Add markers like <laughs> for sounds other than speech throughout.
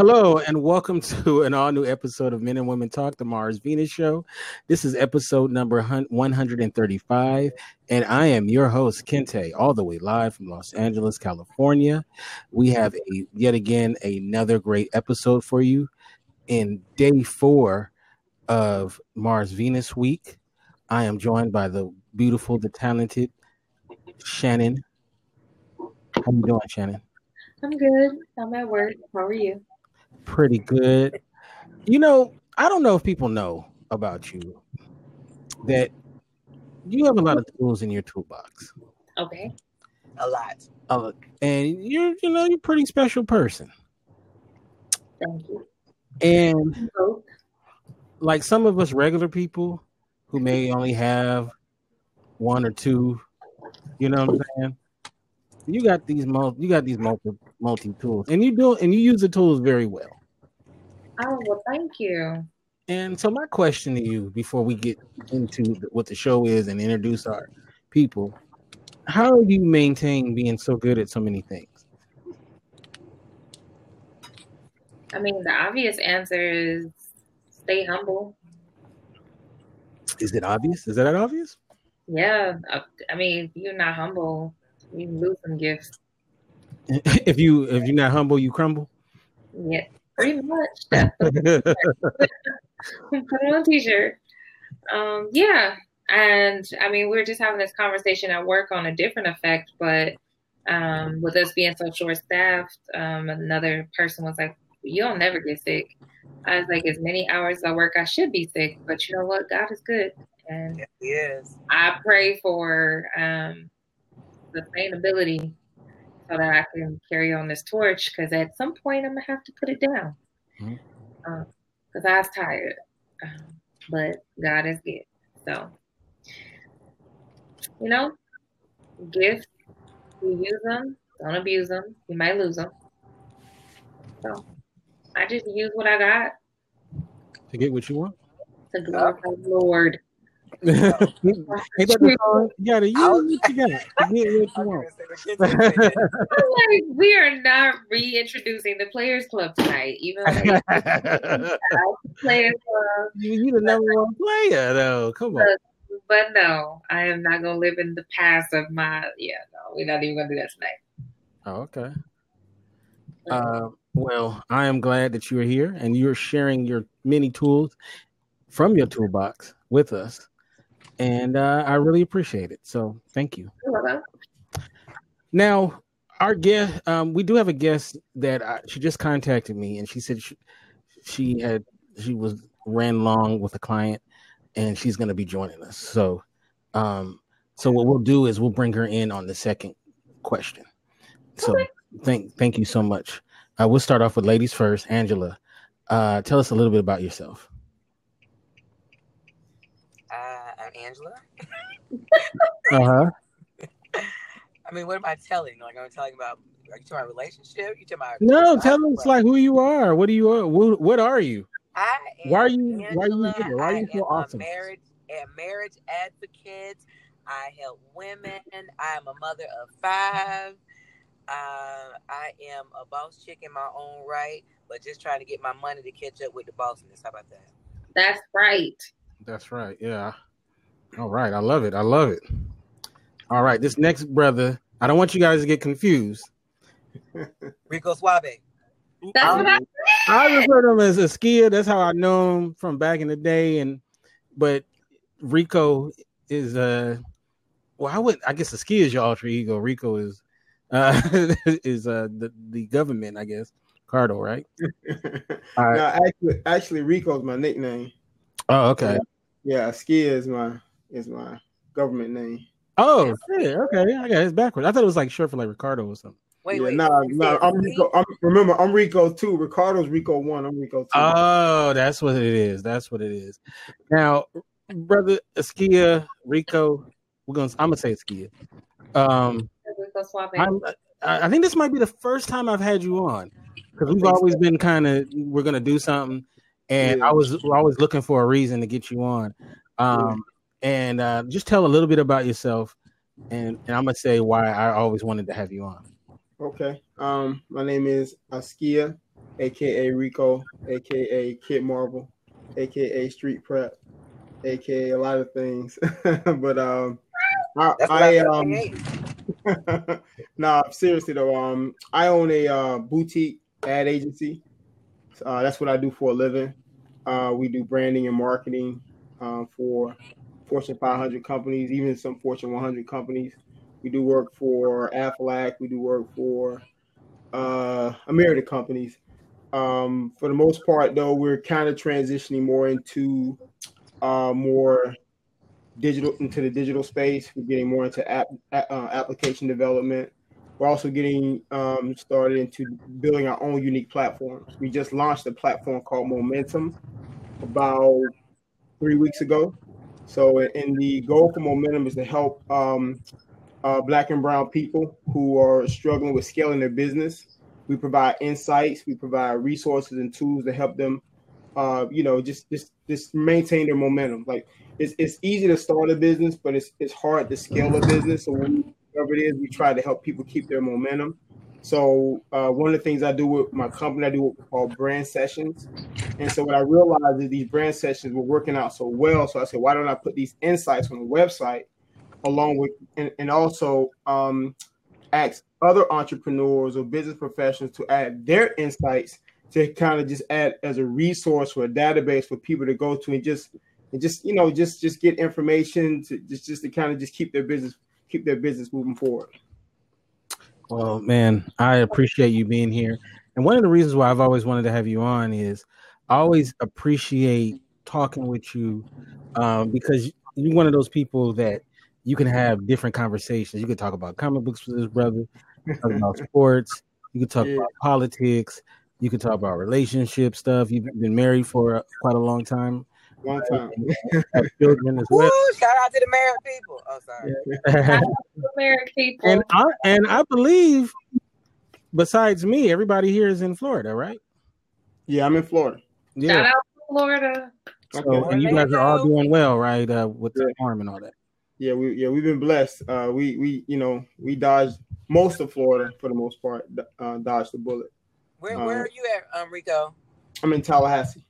Hello, and welcome <laughs> to an all new episode of Men and Women Talk, the Mars Venus Show. This is episode number 135, and I am your host, Kente, all the way live from Los Angeles, California. We have a yet again another great episode for you in day four of Mars Venus Week. I am joined by the beautiful, the talented Shannon. How you doing, Shannon? I'm good. I'm at work. How are you? Pretty good. You know, I don't know if people know about you that you have a lot of tools in your toolbox. Okay. A lot. Uh, and you're, you know, you're a pretty special person. Thank you. And like some of us regular people who may only have one or two, you know what I'm saying? You got these multi, you got these multi multi tools, and you do and you use the tools very well. Oh well, thank you. And so my question to you before we get into what the show is and introduce our people, how do you maintain being so good at so many things? I mean, the obvious answer is stay humble. Is it obvious? Is that obvious? Yeah. I, I mean, if you're not humble, you lose some gifts. <laughs> if you if you're not humble, you crumble. Yeah, pretty much. Put on a t-shirt. Um, yeah, and I mean, we are just having this conversation at work on a different effect, but um, with us being so short-staffed, um, another person was like, "You'll never get sick." I was like, "As many hours I work, I should be sick, but you know what? God is good, and Yes, he. I pray for um, sustainability so that I can carry on this torch. Because at some point, I'm gonna have to put it down because I was tired. Um, but God is good. So, you know, gifts, you use them, don't abuse them. You might lose them. So, I just use what I got to get what you want. to glorify the Lord. Ain't that the song? You gotta use what you got get what you want. gonna say, the kids <laughs> say that. I'm like, we are not reintroducing the Players Club tonight, even they <laughs> Players Club. you, you the number one player though. Come on. But no, I am not gonna live in the past of my. Yeah, no, we're not even gonna do that tonight. Oh, okay. Uh, well, I am glad that you are here and you're sharing your many tools from your toolbox with us. And uh, I really appreciate it. So thank you. Now, our guest, um, we do have a guest that I, she just contacted me, and she said she, she had she was ran long with a client, and she's going to be joining us. So, um, so what we'll do is we'll bring her in on the second question. So, Okay. thank thank you so much. Uh, we'll start off with ladies first. Angela, uh, tell us a little bit about yourself. Angela. <laughs> Uh huh. <laughs> I mean, what am I telling? Like, I'm telling about. Are you talking about relationship? You talking about? No, tell us like who you are. What do you are? What, what are you? I am Why are you- why are you Angela. here? Why are you I so am awesome? A marriage, and marriage advocate. I help women. I am a mother of five. Uh, I am a boss chick in my own right, but just trying to get my money to catch up with the bossiness. How about that? That's right. That's right. Yeah. All right. I love it. I love it. All right. This next brother, I don't want you guys to get confused. <laughs> Rico Suave. That's what I I refer to him as Askia. That's how I know him from back in the day. And but Rico is uh well, I would I guess Askia is your alter ego. Rico is uh <laughs> is uh the, the government, I guess. Cardo, right? <laughs> All right. no, actually, actually, Rico's my nickname. Oh, okay. Yeah, Ski is my is my government name. Oh, shit. Okay. I got it backwards. I thought it was like short for like Ricardo or something. Wait, yeah, wait. no, you no, said I'm? Rico. I'm, remember, I'm Rico too. Ricardo's Rico one. I'm Rico two. Oh, that's what it is. That's what it is. Now, brother Askia, Rico, we're gonna I'm gonna say Askia. Um we go swap it. I'm, I I think this might be the first time I've had you on because we've always been kind of we're gonna do something, and Yeah. I was we're always looking for a reason to get you on. Um, and uh, just tell a little bit about yourself, and, and I'm gonna say why I always wanted to have you on. Okay. Um, my name is Askia, aka Rico, aka Kid Marvel, aka Street Prep, aka a lot of things. <laughs> but um, I, I um, <laughs> nah, seriously though, um, I own a uh, boutique ad agency. Uh, that's what I do for a living. Uh, we do branding and marketing uh, for Fortune 500 companies, even some Fortune 100 companies. We do work for Aflac. We do work for uh, American companies. Um, for the most part, though, we're kind of transitioning more into uh, more digital into the digital space. We're getting more into app, uh, application development. We're also getting um, started into building our own unique platforms. We just launched a platform called Momentum about three weeks ago. So, and the goal for Momentum is to help um, uh, Black and Brown people who are struggling with scaling their business. We provide insights, we provide resources and tools to help them, uh, you know, just just just maintain their momentum. Like it's it's easy to start a business, but it's it's hard to scale a business. So whatever it is, we try to help people keep their momentum. So uh, one of the things I do with my company, I do what we call brand sessions. And so what I realized is these brand sessions were working out so well. So I said, why don't I put these insights on the website along with, and, and also um, ask other entrepreneurs or business professionals to add their insights to kind of just add as a resource or a database for people to go to and just, and just, you know, just, just get information to just, just to kind of just keep their business keep their business moving forward. Well, man, I appreciate you being here. And one of the reasons why I've always wanted to have you on is I always appreciate talking with you um, because you're one of those people that you can have different conversations. You can talk about comic books with this brother, talk about <laughs> sports, you can talk yeah. about politics, you can talk about relationship stuff. You've been married for quite a long time. Long time. <laughs> children as well. Woo, shout out to the married people. Oh, sorry. Yeah. <laughs> married people. And I, and I believe, besides me, everybody here is in Florida, right? Yeah, I'm in Florida. Yeah. Shout out to Florida. So, okay. and you guys are all doing well, right? Uh, with the farm and all that. Yeah, we yeah we've been blessed. Uh, we we you know we dodged most of Florida for the most part. Uh, dodged the bullet. Where where uh, are you at, um, Rico? I'm in Tallahassee.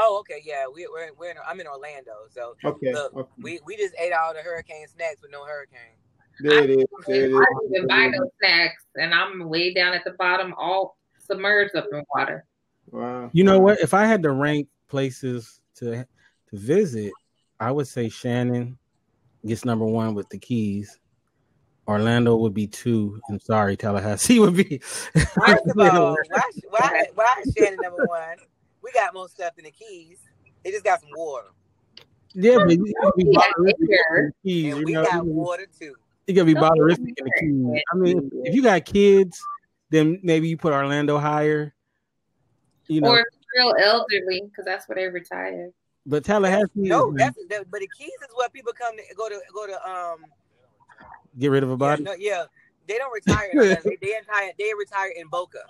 Oh, okay, yeah, we, we're we're in, I'm in Orlando, so okay, look, okay. we we just ate all the hurricane snacks with no hurricane. There it is. There it is. I didn't buy no snacks, and I'm way down at the bottom, all submerged up in water. Wow. You know what? If I had to rank places to to visit, I would say Shannon gets number one with the Keys. Orlando would be two. I'm sorry, Tallahassee <laughs> would be. First of <laughs> all, why, why, why is Shannon number one? We got more stuff in the keys. They just got some water. Yeah, but you gotta be botheristic keys. And we know? got water too. You gotta be botheristic in the keys. I mean, if you got kids, then maybe you put Orlando higher. You know, or real elderly because that's where they retire. But Tallahassee, no, that's that, but the keys is where people come to go to go to um get rid of a body. Yeah, no, yeah. they don't retire. they, they retire. They retire in Boca.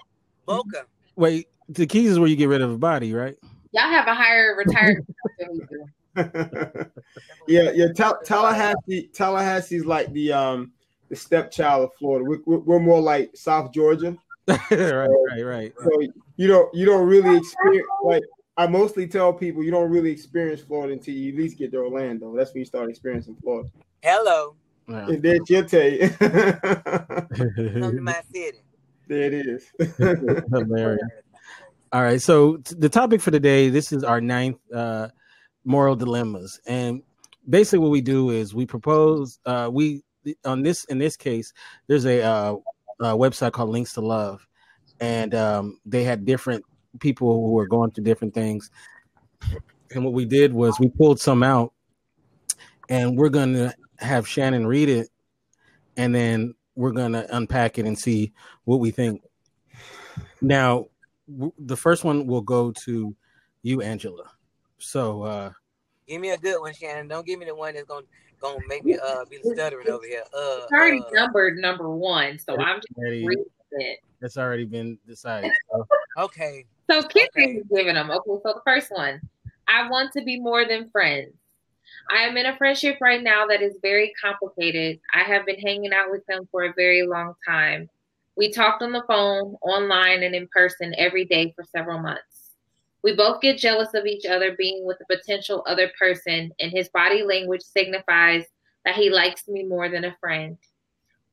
Boca. Wait, the keys is where you get rid of a body, right? Y'all have a higher retirement <laughs> <laughs> yeah, yeah. Tallahassee, Tallahassee's like the um the stepchild of Florida. We're, we're more like South Georgia. <laughs> right, right, right. So you don't you don't really experience like I mostly tell people you don't really experience Florida until you at least get to Orlando. That's when you start experiencing Florida. Hello. Yeah. And then she'll tell you. Come to my city. There it is. Hilarious. All right. So the topic for today, this is our ninth uh, moral dilemmas, and basically what we do is we propose. Uh, we on this in this case, there's a, uh, a website called Links to Love, and um, they had different people who were going through different things. And what we did was we pulled some out, and we're gonna have Shannon read it, and then we're gonna unpack it and see what we think. Now, the first one will go to you, Angela. So uh give me a good one, Shannon. Don't give me the one that's gonna gonna make me uh be stuttering over here. Uh, it's already uh, numbered number one, so I'm just already, reading it. It's already been decided. So. okay. So Kit okay. is giving them. Okay, so the first one. I want to be more than friends. I am in a friendship right now that is very complicated. I have been hanging out with him for a very long time. We talked on the phone, online, and in person every day for several months. We both get jealous of each other being with a potential other person, and his body language signifies that he likes me more than a friend.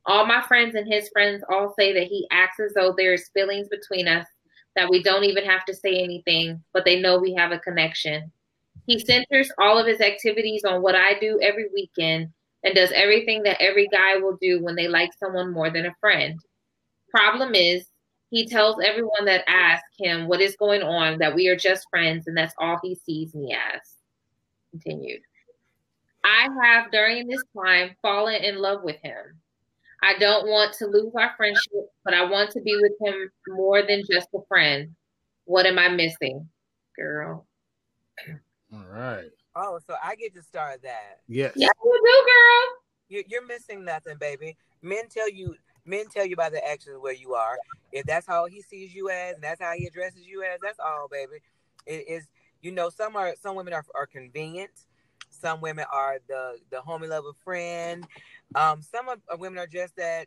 All my friends and his friends all say that he acts as though there is feelings between us, that we don't even have to say anything, but they know we have a connection. He centers all of his activities on what I do every weekend and does everything that every guy will do when they like someone more than a friend. Problem is, he tells everyone that asks him what is going on that we are just friends and that's all he sees me as. Continued. I have during this time fallen in love with him. I don't want to lose our friendship, but I want to be with him more than just a friend. What am I missing, girl? All right. Oh, so I get to start that. Yes. Yes, you do, girl. You, you're missing nothing, baby. Men tell you, men tell you by the actions where you are. If that's how he sees you as, and that's how he addresses you as, that's all, baby. It is, you know, some are some women are, are convenient. Some women are the the homie lover friend. Um, some of, of women are just that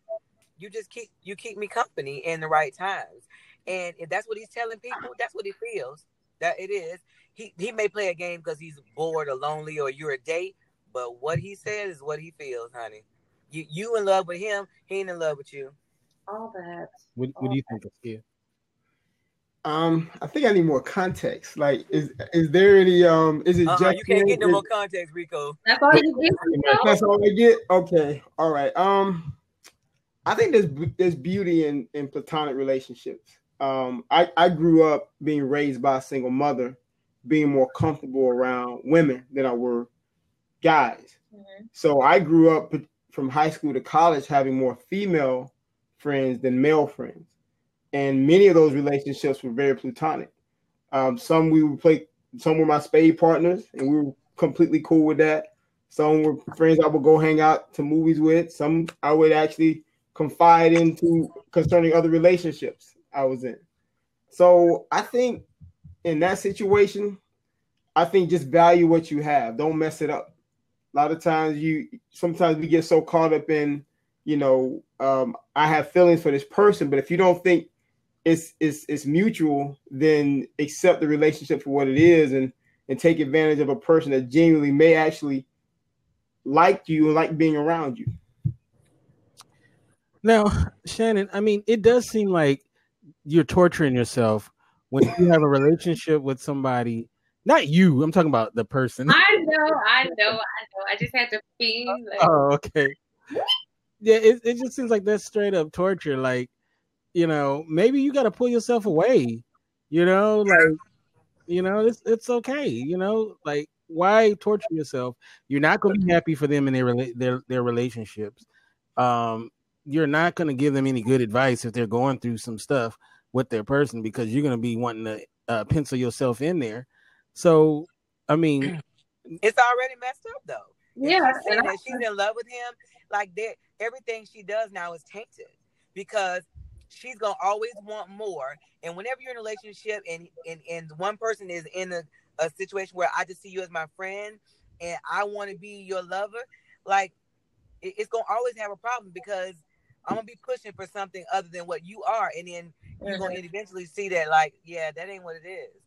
you just keep you keep me company in the right times. And if that's what he's telling people, that's what he feels. That it is. He he may play a game because he's bored or lonely or you're a date, but what he says is what he feels, honey. You you in love with him, he ain't in love with you. All that. What, what do you think, Askia? Um, I think I need more context. Like, is is there any um? Is it Uh-uh, just you can't get no is- more context, Rico. That's all you get. you? That's all I get. Okay, all right. Um, I think there's there's beauty in in platonic relationships. Um, I I grew up being raised by a single mother, being more comfortable around women than I were guys. Mhm. So I grew up from high school to college having more female friends than male friends, and many of those relationships were very platonic. Um, some we would play, some were my spade partners, and we were completely cool with that. Some were friends I would go hang out to movies with. Some I would actually confide into concerning other relationships I was in. So I think in that situation, I think just value what you have. Don't mess it up. A lot of times you sometimes we get so caught up in, you know, um, I have feelings for this person, but if you don't think it's it's it's mutual, then accept the relationship for what it is and and take advantage of a person that genuinely may actually like you and like being around you. Now, Shannon, I mean, it does seem like you're torturing yourself when you have a relationship with somebody. Not you. I'm talking about the person. I know, I know, I know. I just had to be like, Oh, okay. Yeah, it, it just seems like that's straight up torture. Like, you know, maybe you got to pull yourself away. You know, like, you know, it's it's okay. You know, like, why torture yourself? You're not going to be happy for them in their their their relationships. Um, you're not going to give them any good advice if they're going through some stuff with their person because you're going to be wanting to uh, pencil yourself in there. So, I mean, <clears throat> It's already messed up though. Yeah, she's and I, that she's in love with him. Like that, everything she does now is tainted because she's gonna always want more. And whenever you're in a relationship and and, and one person is in a, a situation where I just see you as my friend and I want to be your lover, like it- it's gonna always have a problem because I'm gonna be pushing for something other than what you are, and then you're gonna mm-hmm. eventually see that like, yeah, that ain't what it is.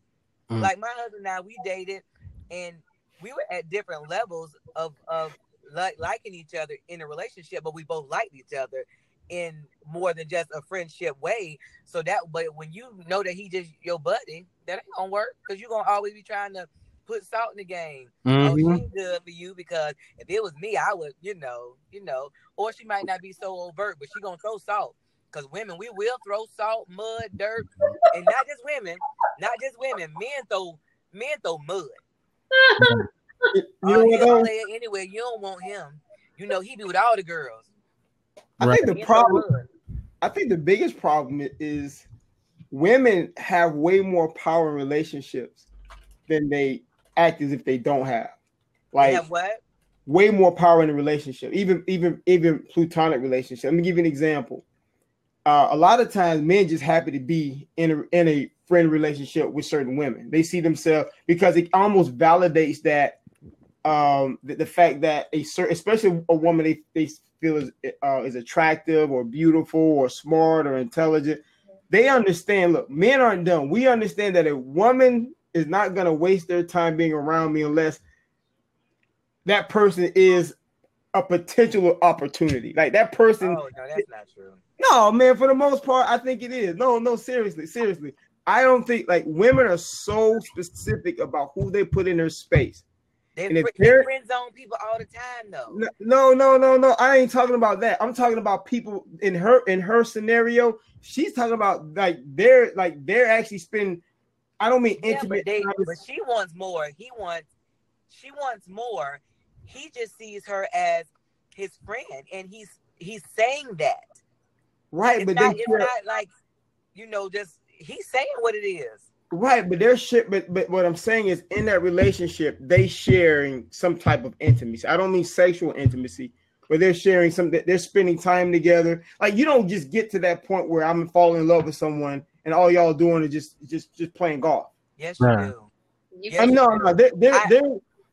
Mm. Like my husband and I, we dated, and we were at different levels of of like liking each other in a relationship, but we both liked each other in more than just a friendship way. So that, but when you know that he just your buddy, that ain't gonna work because you're gonna always be trying to put salt in the game. Oh, mhm. she's good for you because if it was me, I would, you know, you know, or she might not be so overt, but she gonna throw salt. Cause women, we will throw salt, mud, dirt, and not just women, not just women. Men throw, men throw mud. <laughs> You know what anyway. You don't want him. You know he be with all the girls. I think the problem. I think the biggest problem is women have way more power in relationships than they act as if they don't have. Like have what? way more power in a relationship, even even even plutonic relationship. Let me give you an example. Uh, a lot of times, men just happy to be in a in a friend relationship with certain women. They see themselves because it almost validates that um, the, the fact that a certain, especially a woman they, they feel is uh, is attractive or beautiful or smart or intelligent. They understand. Look, men aren't dumb. We understand that a woman is not going to waste their time being around me unless that person is a potential opportunity. Like that person. Oh no, that's not true. No, man. For the most part, I think it is. No, no. Seriously, seriously. I don't think like women are so specific about who they put in their space. They, And if they're- friend zone people all the time, though. No, no, no, no. I ain't talking about that. I'm talking about people in her in her scenario. She's talking about like they're like they're actually spending. I don't mean Yeah, intimate. but, they, but she wants more. He wants, she wants more. He just sees her as his friend, and he's he's saying that. Right, It's but not, they it's not like, you know, just he's saying what it is. right, but they're shit. But but what I'm saying is, in that relationship, they sharing some type of intimacy. I don't mean sexual intimacy, but they're sharing some. They're spending time together. Like you don't just get to that point where I'm falling in love with someone and all y'all doing is just just just playing golf. Yes, you Right. do. You I mean, no, no, there, there, I- there,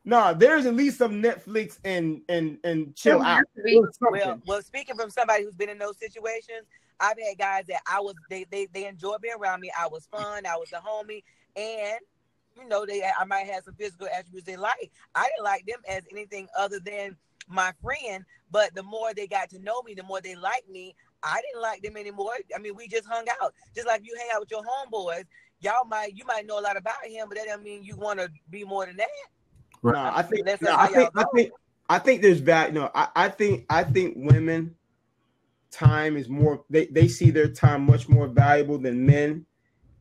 no, there's at least some Netflix and and and chill out. have to be. Or something. Well, well, speaking from somebody who's been in those situations, I've had guys that I was they they they enjoyed being around me. I was fun. I was a homie, and you know they I might have some physical attributes they like. I didn't like them as anything other than my friend. But the more they got to know me, the more they liked me. I didn't like them anymore. I mean, we just hung out. Just like you hang out with your homeboys, y'all might you might know a lot about him, but that doesn't mean you want to be more than that. No, I think, That's no, I think, I think, I think there's value. No, I, I think, I think women time is more. They they see their time much more valuable than men,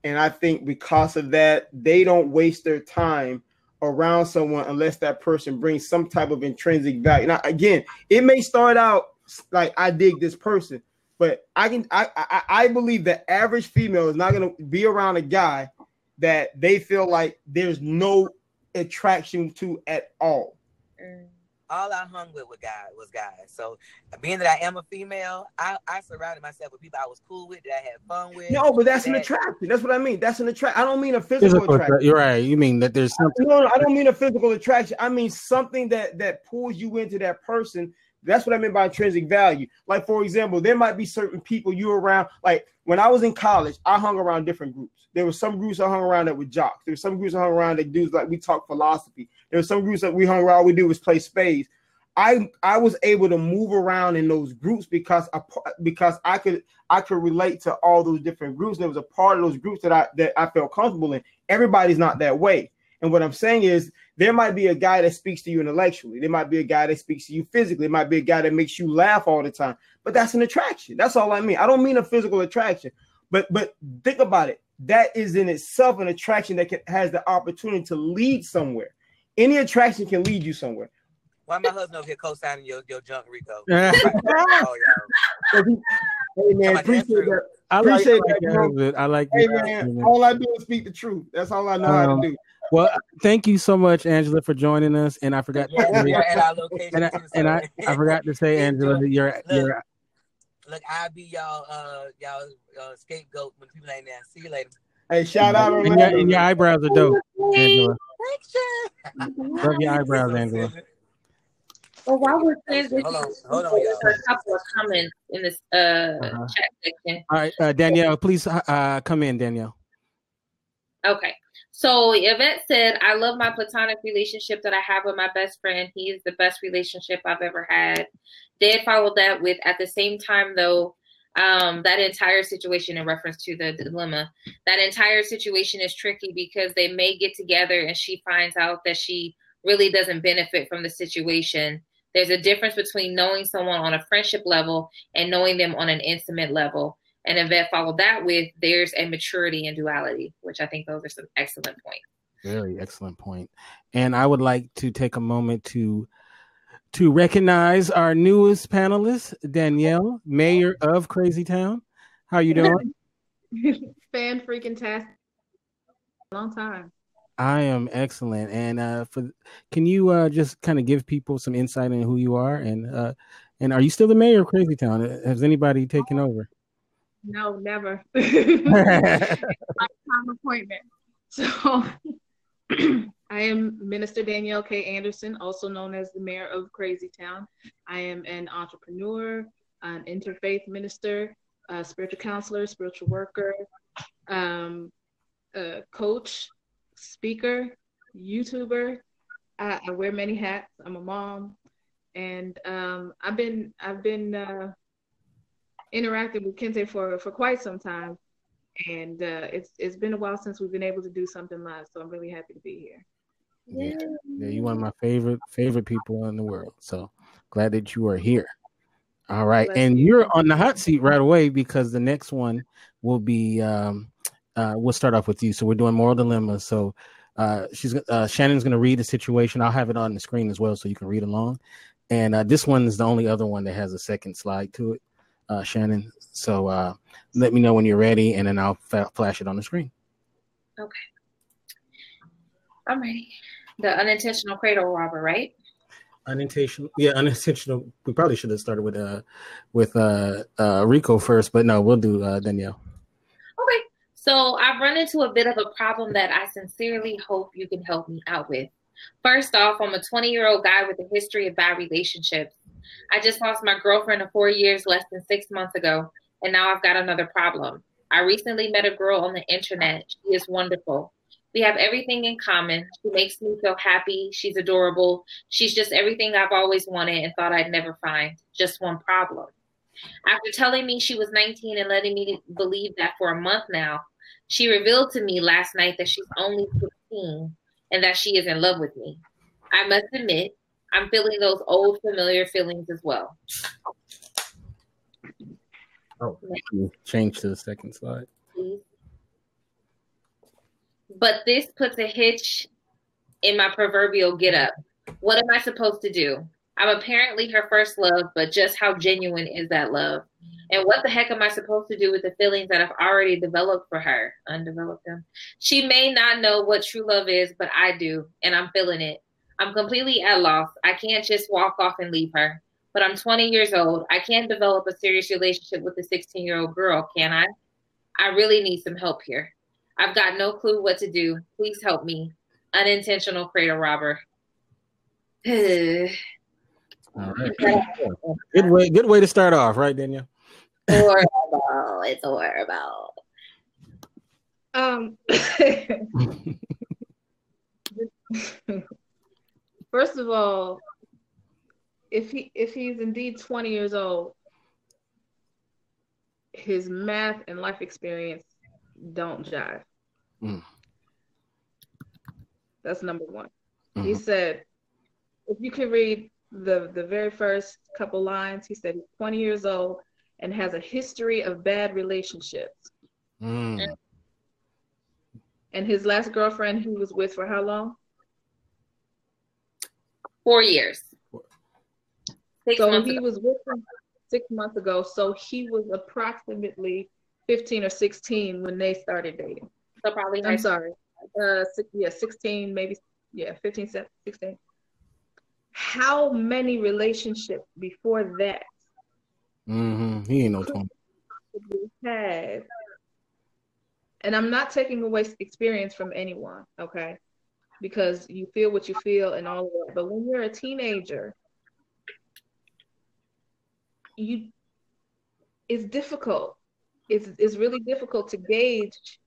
and I think because of that, they don't waste their time around someone unless that person brings some type of intrinsic value. Now, again, it may start out like I dig this person, but I can I I, I believe the average female is not going to be around a guy that they feel like there's no attraction to at all. Mm. all I hung with with guys was guys. So being that I am a female, I, I surrounded myself with people I was cool with, that I had fun with. No, but that's an attraction. That's what I mean. That's an attraction. I don't mean a physical, Physical attraction. attra- You're right. You mean that there's something. No, no, I don't mean a physical attraction. I mean something that that pulls you into that person. That's what I mean by intrinsic value. Like for example, there might be certain people you around. Like when I was in college, I hung around different groups. There were some groups I hung around that were jocks. There were some groups I hung around that dudes like we talk philosophy. There were some groups that we hung around. We do was play spades. I I was able to move around in those groups because I because I could I could relate to all those different groups. There was a part of those groups that I that I felt comfortable in. Everybody's not that way. And what I'm saying is there might be a guy that speaks to you intellectually. There might be a guy that speaks to you physically. It might be a guy that makes you laugh all the time. But that's an attraction. That's all I mean. I don't mean a physical attraction. But but think about it. That is in itself an attraction that can, has the opportunity to lead somewhere. Any attraction can lead you somewhere. Why my husband over here co-signing your, your junk, Rico? Oh, <laughs> y'all. Hey man, Come on, that's appreciate that. like, Appreciate like that, your bro. husband. I like Hey your man, all I do is speak the truth. That's all I know how Um, to do. Well, thank you so much, Angela, for joining us. And I forgot. Yeah, to we say, our location and I, too. and I, I forgot to say, <laughs> Angela, that you're you're Look, I'll be y'all uh y'all uh, scapegoat when people ain't there. See you later. Hey, shout out and your, and your eyebrows are dope, Angela. Thanks, Love your eyebrows, Angela. Well, while we're transitioning, Hold on, hold on, y'all. a couple of comments in this uh, Uh-huh. chat section. All right, uh, Danielle, please uh, come in, Danielle. Okay. So Yvette said, I love my platonic relationship that I have with my best friend. He is the best relationship I've ever had. Dad followed that with, at the same time, though, um, that entire situation in reference to the dilemma, that entire situation is tricky because they may get together and she finds out that she really doesn't benefit from the situation. There's a difference between knowing someone on a friendship level and knowing them on an intimate level. And Yvette followed that with there's a maturity and duality, which I think those are some excellent points. Very excellent point. And I would like to take a moment to to recognize our newest panelist, Danielle, mayor of Crazy Town. How are you doing? <laughs> Fan freaking tastic. Long time. I am excellent. And uh, for can you uh, just kind of give people some insight into who you are and uh, and are you still the mayor of Crazy Town? Has anybody taken over? No, never. <laughs> Lifetime appointment. So <clears throat> I am Minister Danielle K. Anderson, also known as the Mayor of Crazy Town. I am an entrepreneur, an interfaith minister, a spiritual counselor, spiritual worker, um, a coach, speaker, YouTuber. I, I, wear many hats. I'm a mom, and um, I've been I've been uh, interacting with Kente for for quite some time, and uh, it's it's been a while since we've been able to do something live. So I'm really happy to be here. Yeah, yeah, you're one of my favorite favorite people in the world. So glad that you are here. All right, and you're on the hot seat right away because the next one will be. Um, uh, we'll start off with you. So we're doing moral dilemmas. So uh, she's uh, Shannon's going to read the situation. I'll have it on the screen as well, so you can read along. And uh, this one is the only other one that has a second slide to it, uh, Shannon. So uh, let me know when you're ready, and then I'll f- flash it on the screen. Okay, I'm ready the unintentional cradle robber, right? Unintentional, yeah, unintentional. We probably should have started with uh with uh, uh Rico first, but no, we'll do uh, Danielle. Okay, so I've run into a bit of a problem that I sincerely hope you can help me out with. First off, I'm a 20 year old guy with a history of bad relationships. I just lost my girlfriend of four years less than six months ago, and now I've got another problem. I recently met a girl on the internet. She is wonderful. We have everything in common. She makes me feel happy. She's adorable. She's just everything I've always wanted and thought I'd never find. Just one problem. After telling me she was 19 and letting me believe that for a month now, she revealed to me last night that she's only 16 and that she is in love with me. I must admit, I'm feeling those old familiar feelings as well. Oh, change to the second slide. But this puts a hitch in my proverbial get up. What am I supposed to do? I'm apparently her first love, but just how genuine is that love? And what the heck am I supposed to do with the feelings that I've already developed for her? Undeveloped them. She may not know what true love is, but I do, and I'm feeling it. I'm completely at loss. I can't just walk off and leave her. But I'm 20 years old. I can't develop a serious relationship with a 16 year old girl, can I? I really need some help here. I've got no clue what to do. Please help me. Unintentional cradle robber. <sighs> All right. Good way. Good way to start off, right, Danielle? Horrible. It's horrible. Um. <laughs> <laughs> <laughs> First of all, if he if he's indeed 20 years old, his math and life experience don't jive. Mm. That's number one. Mm-hmm. He said, if you can read the the very first couple lines, he said he's 20 years old and has a history of bad relationships. Mm. And his last girlfriend he was with for how long? Four years. Six so he ago. was with her six months ago. So he was approximately 15 or 16 when they started dating. So probably. I'm sorry. Uh, six, yeah, 16, maybe. Yeah, 15, 16. How many relationships before that? Mm-hmm. He ain't no 20. Had. And I'm not taking away experience from anyone, okay? Because you feel what you feel and all of that. But when you're a teenager, you it's difficult. It's it's really difficult to gauge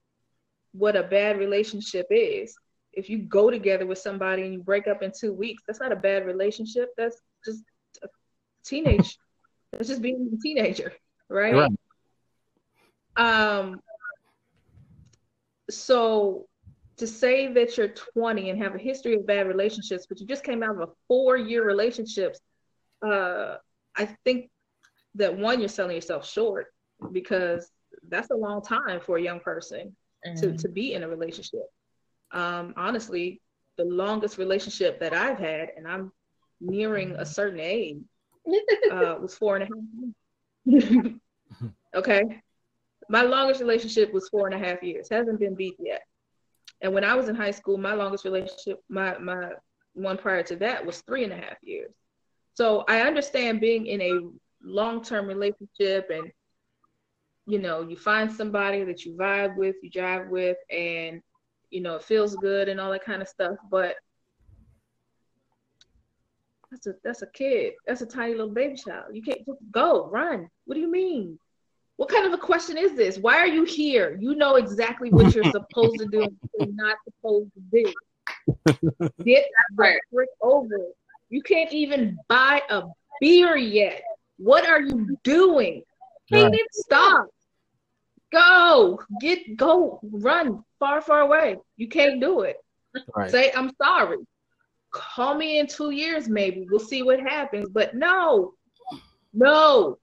what a bad relationship is. If you go together with somebody and you break up in two weeks, that's not a bad relationship. That's just a teenage. that's just being a teenager, right? right? Um. So to say that you're 20 and have a history of bad relationships, but you just came out of a four-year relationship, uh, I think that one you're selling yourself short because that's a long time for a young person mm-hmm. to, to be in a relationship. Um, honestly, the longest relationship that I've had, and I'm nearing a certain age, <laughs> uh, was four and a half. <laughs> okay. My longest relationship was four and a half years. Hasn't been beat yet. And when I was in high school, my longest relationship, my my one prior to that was three and a half years. So I understand being in a long term relationship and you know, you find somebody that you vibe with, you drive with, and you know, it feels good and all that kind of stuff, but that's a that's a kid. That's a tiny little baby child. You can't just go, run. What do you mean? What kind of a question is this? Why are you here? You know exactly what you're <laughs> supposed to do and you're not supposed to do. Get the frick over. You can't even buy a beer yet. What are you doing? Can't Right. Stop. Go. Get go. Run far, far away. You can't do it. Right. Say, I'm sorry. Call me in two years, maybe. We'll see what happens. But no. No.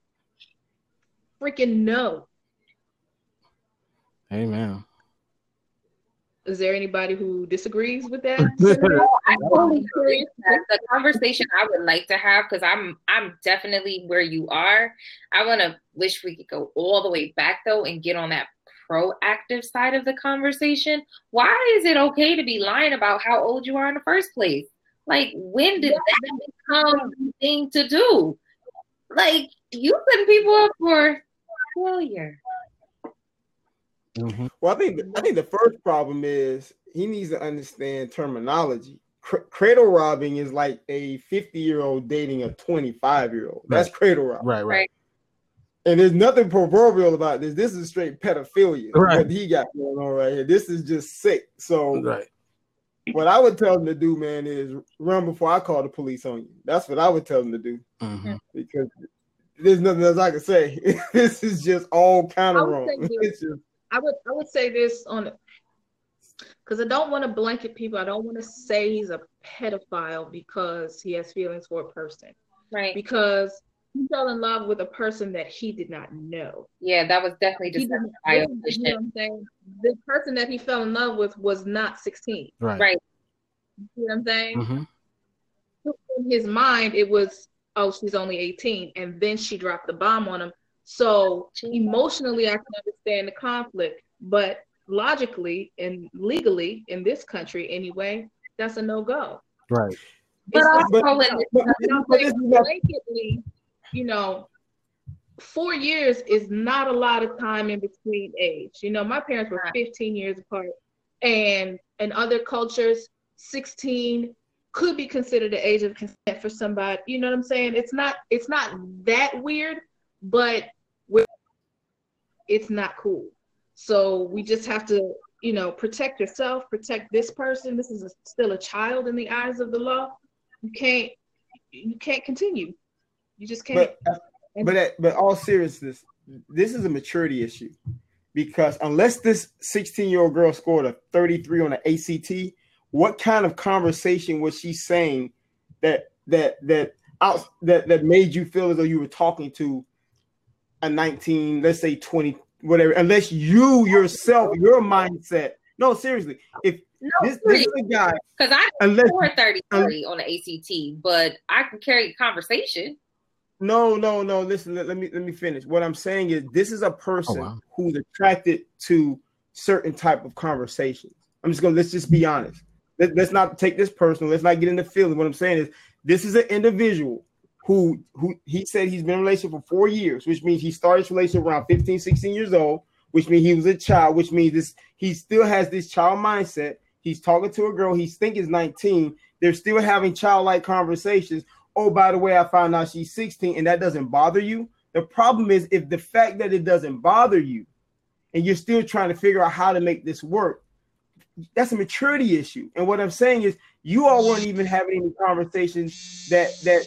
Freaking no. Amen. Is there anybody who disagrees with that? <laughs> I'm totally curious. The conversation I would like to have because I'm I'm definitely where you are. I want to wish we could go all the way back though and get on that proactive side of the conversation. Why is it okay to be lying about how old you are in the first place? Like, when did that become the thing to do? Like, you putting people up for failure. Mm-hmm. Well, I think I think the first problem is he needs to understand terminology. Cr- cradle robbing is like a 50 year old dating a 25 year old. That's cradle robbing. Right, right. And there's nothing proverbial about this. This is straight pedophilia. Right. What he got going on right here. This is just sick. So right. what I would tell him to do, man, is run before I call the police on you. That's what I would tell him to do. Mm-hmm. Because there's nothing else I can say. <laughs> this is just all kind of wrong. <laughs> It's just I would I would say this on because I don't want to blanket people. I don't want to say he's a pedophile because he has feelings for a person. Right. Because he fell in love with a person that he did not know. Yeah, that was definitely just you know what I'm saying? The person that he fell in love with was not 16. Right. Right. You see what I'm saying? Mm-hmm. In his mind, it was, oh, she's only 18. And then she dropped the bomb on him. So emotionally, I can understand the conflict, but logically and legally in this country anyway, that's a no go. Right. But also, but, but, but, blanketly, you know, four years is not a lot of time in between age. You know, my parents were 15 years apart, and in other cultures, 16 could be considered the age of consent for somebody. You know what I'm saying? It's not it's not that weird, but it's not cool. So we just have to, you know, protect yourself, protect this person. This is a, still a child in the eyes of the law. You can't, you can't continue. You just can't. But, uh, but, at, but all seriousness, this is a maturity issue because unless this 16 year old girl scored a 33 on the ACT, what kind of conversation was she saying that that that out that that made you feel as though you were talking to a 19, let's say 20, whatever, unless you yourself, your mindset. No, seriously. If no, this, this is a guy because I unless, score 30 30 on the ACT, but I can carry a conversation. No, no, no. Listen, let, let, me let me finish. What I'm saying is this is a oh, person oh, wow. who's attracted to certain type of conversations. I'm just gonna let's just be honest. Let, let's not take this personal. Let's not get into feelings. What I'm saying is this is an individual who who he said he's been in a relationship for four years, which means he started his relationship around 15, 16 years old, which means he was a child, which means this he still has this child mindset. He's talking to a girl he's think is 19. They're still having childlike conversations. Oh, by the way, I found out she's 16, and that doesn't bother you. The problem is if the fact that it doesn't bother you and you're still trying to figure out how to make this work, that's a maturity issue. And what I'm saying is you all weren't even having any conversations that that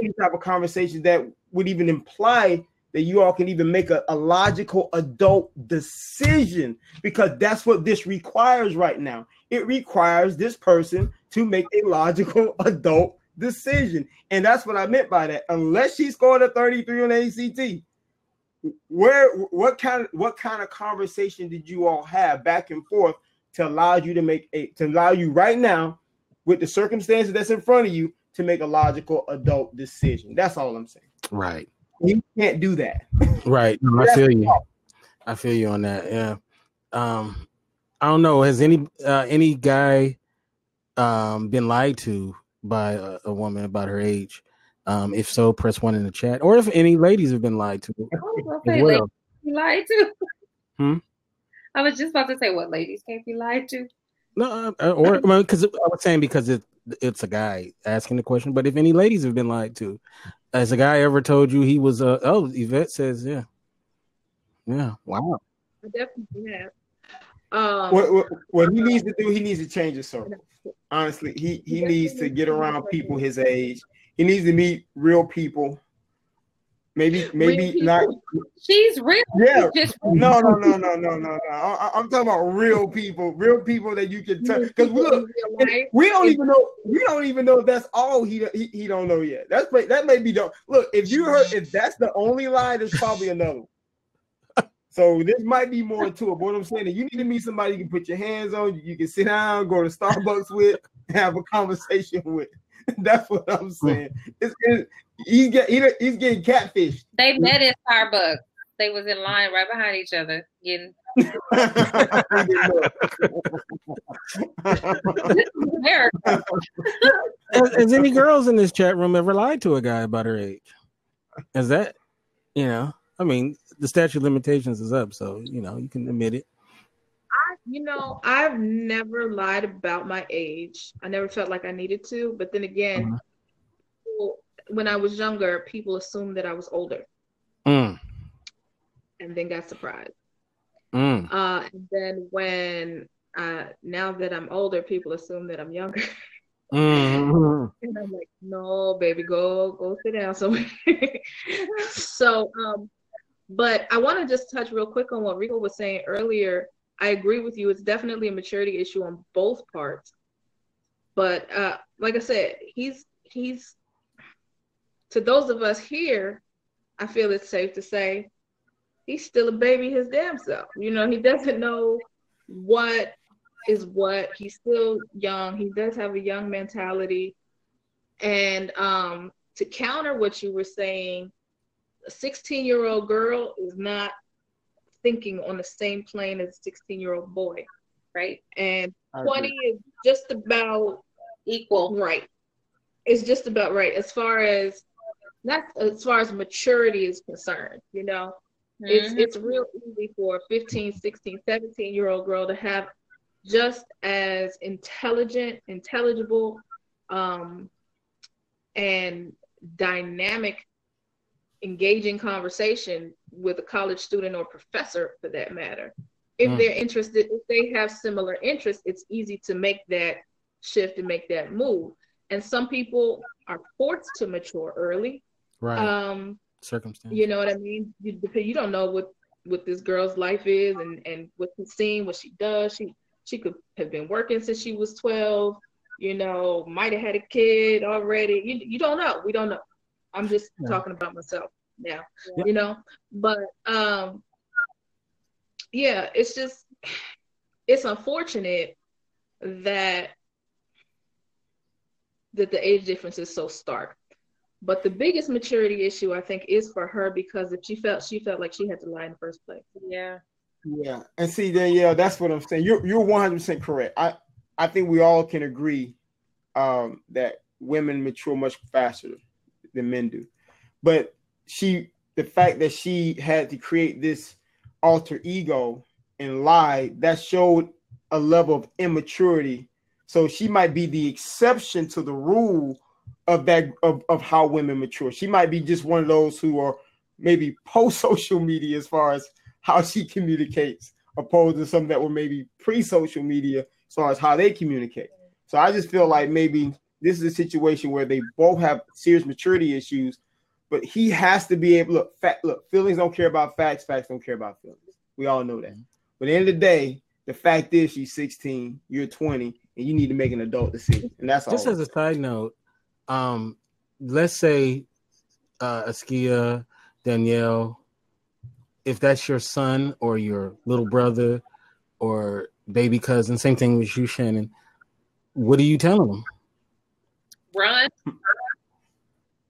any type of conversation that would even imply that you all can even make a, a, logical adult decision because that's what this requires right now. It requires this person to make a logical <laughs> adult decision. And that's what I meant by that. Unless she scored a 33 on ACT, where what kind of what kind of conversation did you all have back and forth to allow you to make a to allow you right now with the circumstances that's in front of you to make a logical adult decision. That's all I'm saying. Right. You can't do that. Right. No, I feel you. I feel you on that. Yeah. Um, I don't know. Has any uh, any guy um been lied to by a, a woman about her age? Um, if so, press one in the chat. Or if any ladies have been lied to. Okay, well. lied to. Hmm. I was just about to say what ladies can't be lied to. No, uh, or because I was saying because it it's a guy asking the question. But if any ladies have been lied to, has a guy ever told you he was? Uh, oh, Yvette says, yeah, yeah. Wow. I definitely have. Um, What, what what he needs to do, he needs to change his circle. Honestly, he he needs to get around people his age. He needs to meet real people. Maybe maybe Real not. She's real. Yeah. She's just No no no no no no no. I, I'm talking about real people, real people that you can touch. Because look, we don't even know. We don't even know if that's all he he, he don't know yet. That's that may be the look. If you heard if that's the only lie, there's probably another. So this might be more to it. But what I'm saying is you need to meet somebody you can put your hands on, you can sit down, go to Starbucks with, have a conversation with. <laughs> That's what I'm hmm. saying. It's, it's, he's get he, he's getting catfished. they met in Starbucks. They was in line right behind each other. Getting <laughs> this. Has, has any girls in this chat room ever lied to a guy about her age? Is that, you know, I mean, the statute of limitations is up, so you know you can admit it. You know, I've never lied about my age. I never felt like I needed to. But then again, Mhm. people- when I was younger, people assumed that I was older Mm, and then got surprised. mm. Uh, and then when uh, now that I'm older, people assume that I'm younger. Mm, <laughs> And I'm like, no, baby, go go sit down somewhere. <laughs> so, um, but I want to just touch real quick on what Rico was saying earlier. I agree with you. It's definitely a maturity issue on both parts. But uh, like I said, he's he's to those of us here, I feel it's safe to say he's still a baby his damn self. You know, he doesn't know what is what. He's still young. He does have a young mentality. And um, to counter what you were saying, a 16 year old girl is not thinking on the same plane as a 16 year old boy, right? And 20 is just about Equal. right. It's just about right as far as not as far as maturity is concerned, you know. It's Mhm. it's real easy for a 15, 16, 17 year old girl to have just as intelligent, intelligible, um, and dynamic, engaging conversation with a college student or professor for that matter. If Mm. they're interested, if they have similar interests, it's easy to make that shift and make that move. And some people are forced to mature early. right. Um, Circumstance. you know what I mean? You, you don't know what what this girl's life is and and what she's seen, what she does. She she could have been working since she was twelve. You know, might have had a kid already. You you don't know. We don't know. I'm just Yeah. talking about myself now. Yeah. You know, but um, yeah, it's just it's unfortunate that that the age difference is so stark. But the biggest maturity issue I think is for her because if she felt she felt like she had to lie in the first place. Yeah. Yeah, and see, Danielle, that's what I'm saying. You're you're 100 percent correct. I I think we all can agree um, that women mature much faster than men do, but she, the fact that she had to create this alter ego and lie, that showed a level of immaturity. So she might be the exception to the rule of that of, of how women mature. She might be just one of those who are maybe post <laughs> social media as far as how she communicates, opposed to some that were maybe pre-social media as far as how they communicate. So I just feel like maybe this is a situation where they both have serious maturity issues, but he has to be able look fact look, feelings don't care about facts, facts don't care about feelings. We all know that. But at the end of the day, the fact is she's 16, you're 20, and you need to make an adult decision. And that's all. Just as a side note, um, let's say uh, Askia, Danielle, if that's your son or your little brother or baby cousin, same thing with you, Shannon. What are you telling them? Run.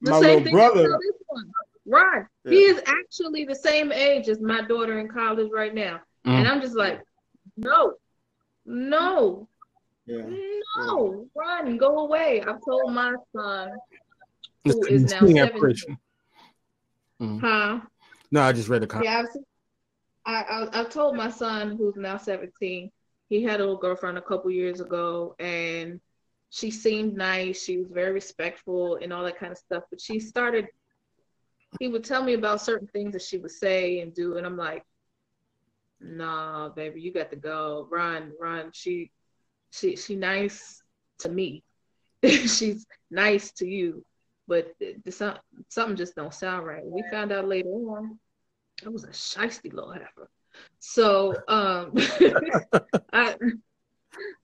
The My same little thing brother- I tell this one. Right. He is actually the same age as my daughter in college right now. Mm. And I'm just like, no, no, yeah. no, run, go away. I've told my son, who is now 17. Mm. huh? No, I just read the comment. Yeah, I've, I, I, I've told my son, who's now 17, he had a little girlfriend a couple years ago, and she seemed nice. She was very respectful and all that kind of stuff. But she started. He would tell me about certain things that she would say and do, and I'm like, "Nah, baby, you got to go. Run, run." She, she, she nice to me. <laughs> She's nice to you, but some, something just don't sound right. We found out later on, it was a shisty little heifer. So, um, <laughs> I,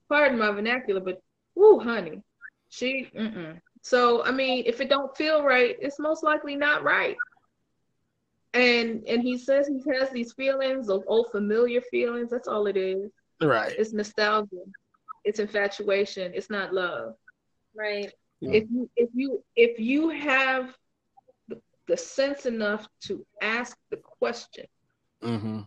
pardon my vernacular, but whoo, honey, she. Mm-mm. So, I mean, if it don't feel right, it's most likely not right. And and he says he has these feelings, those old familiar feelings. That's all it is. Right. It's nostalgia. It's infatuation. It's not love. Right. If you if you if you have the, the sense enough to ask the question, Mm-hmm.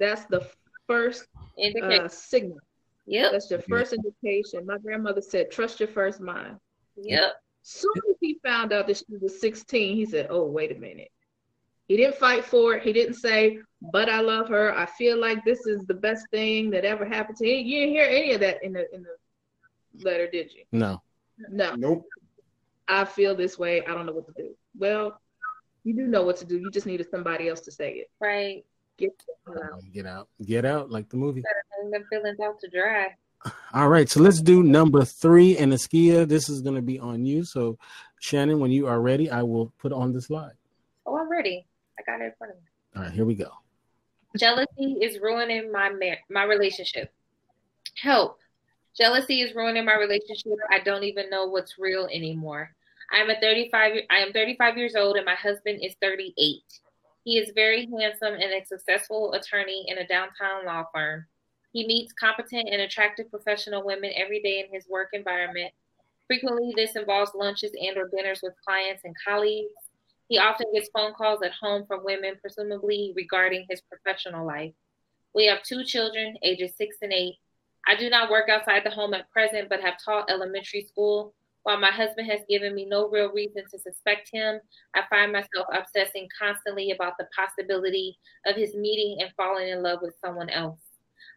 that's the first Indicate. uh, signal. Yep. That's your first indication. My grandmother said, "Trust your first mind." Yep. Soon as he found out that she was 16, he said, "Oh, wait a minute." He didn't fight for it. He didn't say, "But I love her. I feel like this is the best thing that ever happened to me." You didn't hear any of that in the in the letter, did you? No. No. Nope. I feel this way. I don't know what to do. Well, you do know what to do. You just needed somebody else to say it. Right. Get out. Get out. Get out, like the movie. Feelings out to dry. All right, so let's do number three. And Askia, this is going to be on you. So, Shannon, when you are ready, I will put on the slide. Oh, I'm ready. I got it in front of me. All right, here we go. Jealousy is ruining my mar- my relationship. Help. Jealousy is ruining my relationship. I don't even know what's real anymore. I am a 35 I am 35 years old and my husband is 38. He is very handsome and a successful attorney in a downtown law firm. He meets competent and attractive professional women every day in his work environment. Frequently this involves lunches and or dinners with clients and colleagues. He often gets phone calls at home from women, presumably regarding his professional life. We have two children, ages six and eight. I do not work outside the home at present, but have taught elementary school. While my husband has given me no real reason to suspect him, I find myself obsessing constantly about the possibility of his meeting and falling in love with someone else.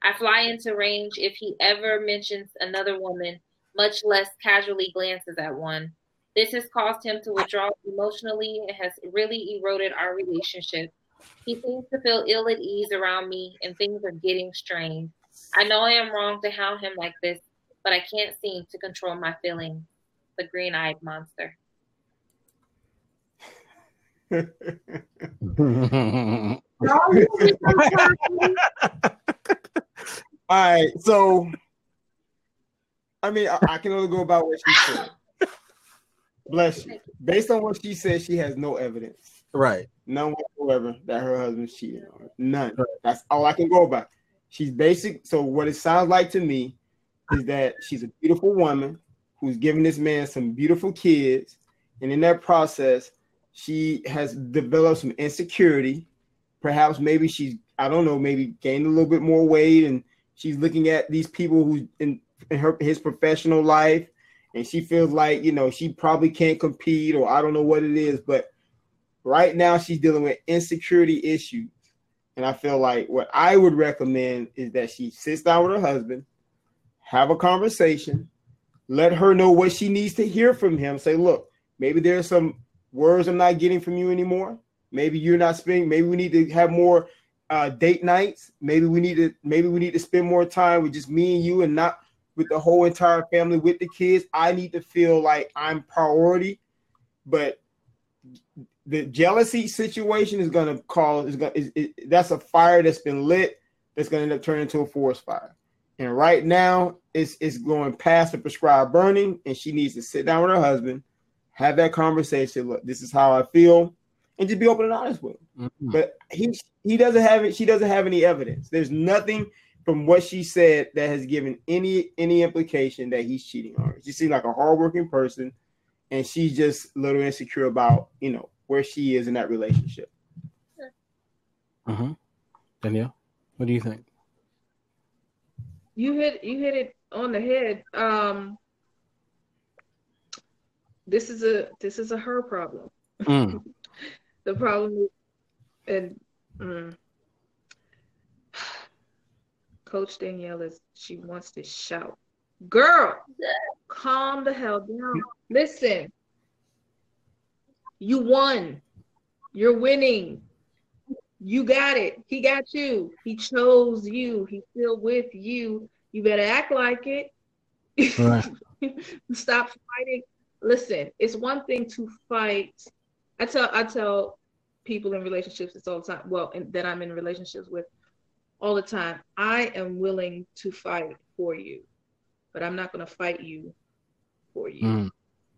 I fly into range if he ever mentions another woman, much less casually glances at one. This has caused him to withdraw emotionally and has really eroded our relationship. He seems to feel ill at ease around me, and things are getting strained. I know I am wrong to hound him like this, but I can't seem to control my feelings. The green eyed monster. <laughs> All right, so I mean, I, I can only go about what she said. Bless you. Based on what she said, she has no evidence, right. none whatsoever, that her husband's cheating on her. None. That's all I can go about. She's basic. So what it sounds like to me is that she's a beautiful woman who's giving this man some beautiful kids, and in that process, she has developed some insecurity. Perhaps maybe she's I don't know, maybe gained a little bit more weight, and she's looking at these people who in, in her his professional life, and she feels like you know she probably can't compete, or I don't know what it is, but right now she's dealing with insecurity issues. And I feel like what I would recommend is that she sits down with her husband, have a conversation, let her know what she needs to hear from him. Say, look, maybe there's some words I'm not getting from you anymore. Maybe you're not spending, maybe we need to have more uh, date nights. Maybe we need to, maybe we need to spend more time with just me and you and not with the whole entire family with the kids. I need to feel like I'm priority. But the jealousy situation is going to cause is going is, is, that's a fire that's been lit that's going to end up turning into a forest fire. And right now, it's it's going past the prescribed burning, and she needs to sit down with her husband, have that conversation. Look, this is how I feel, and just be open and honest with him. Mhm. But he he doesn't have it. She doesn't have any evidence. There's nothing from what she said that has given any any implication that he's cheating on her. She seems like a hardworking person, and she's just a little insecure about you know where she is in that relationship. Uh-huh. Danielle, what do you think? You hit you hit it on the head. Um, this is a this is a her problem. Mm. <laughs> The problem is, and mm, <sighs> Coach Danielle is she wants to shout. Girl, calm the hell down. Listen, you won. You're winning. You got it. He got you. He chose you. He's still with you. You better act like it. Right. <laughs> Stop fighting. Listen, it's one thing to fight. I tell I tell people in relationships it's all the time. Well, in, that I'm in relationships with all the time. I am willing to fight for you, but I'm not going to fight you for you. Mm.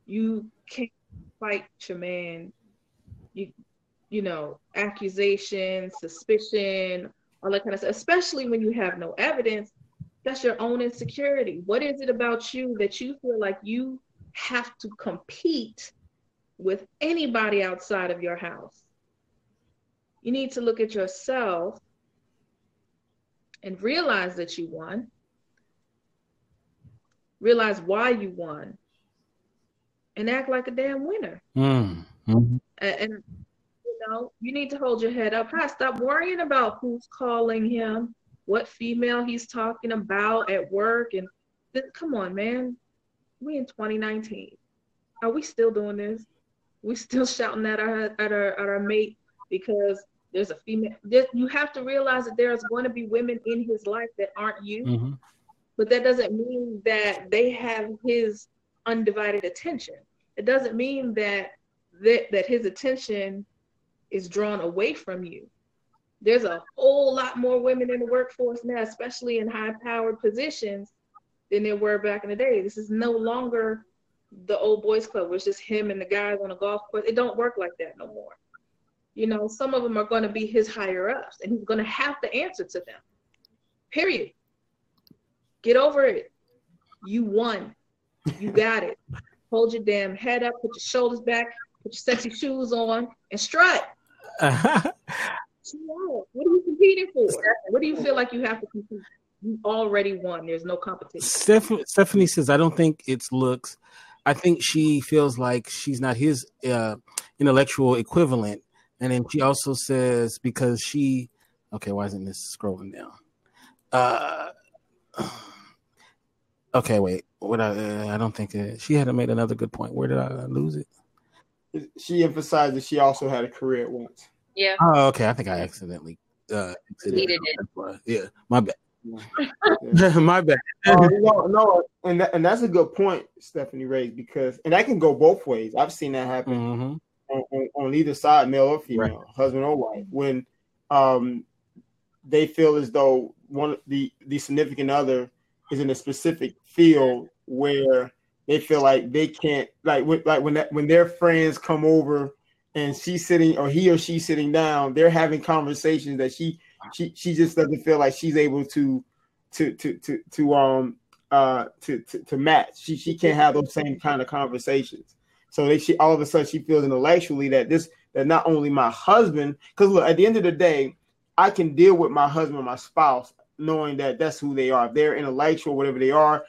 You can't fight your man. You you know, accusation, suspicion, all that kind of stuff, especially when you have no evidence. That's your own insecurity. What is it about you that you feel like you have to compete with anybody outside of your house? You need to look at yourself and realize that you won. Realize why you won and act like a damn winner. Mm. Mm-hmm. And, and know, you need to hold your head up high. Stop worrying about who's calling him, what female he's talking about at work, and th- come on, man. We in 2019. Are we still doing this? We still <laughs> shouting at our at our at our mate because there's a female. There, you have to realize that there's going to be women in his life that aren't you, mm-hmm. but that doesn't mean that they have his undivided attention. It doesn't mean that that, that his attention is drawn away from you. There's a whole lot more women in the workforce now, especially in high powered positions, than there were back in the day. This is no longer the old boys club where it's just him and the guys on a golf course. It don't work like that no more. You know, some of them are going to be his higher ups and he's going to have to answer to them. Period. Get over it. You won. You <laughs> got it. Hold your damn head up, put your shoulders back, put your sexy shoes on, and strut. <laughs> what are you competing for? What do you feel like you have to compete? You already won. There's no competition. Stephanie, Stephanie says, I don't think it's looks. I think she feels like she's not his uh, intellectual equivalent. And then she also says because she, okay, why isn't this scrolling down? Uh, <sighs> okay, wait. What I uh, I don't think uh, she had made another good point. Where did I lose it? she emphasized that she also had a career at once. Yeah. Oh, okay. I think I accidentally uh, deleted it. Yeah, my bad. <laughs> My bad. uh, no, no, and that, and that's a good point, Stephanie raised because and that can go both ways. I've seen that happen mm-hmm. on, on, on, either side, male or female, right. husband or wife, when um they feel as though one the the significant other is in a specific field where they feel like they can't like when, like when that when their friends come over and she's sitting or he or she's sitting down, they're having conversations that she she she just doesn't feel like she's able to to to to to um uh to to, to match. She she can't have those same kind of conversations. So they she all of a sudden she feels intellectually that this that not only my husband because look at the end of the day I can deal with my husband my spouse knowing that that's who they are. If they're intellectual, whatever they are,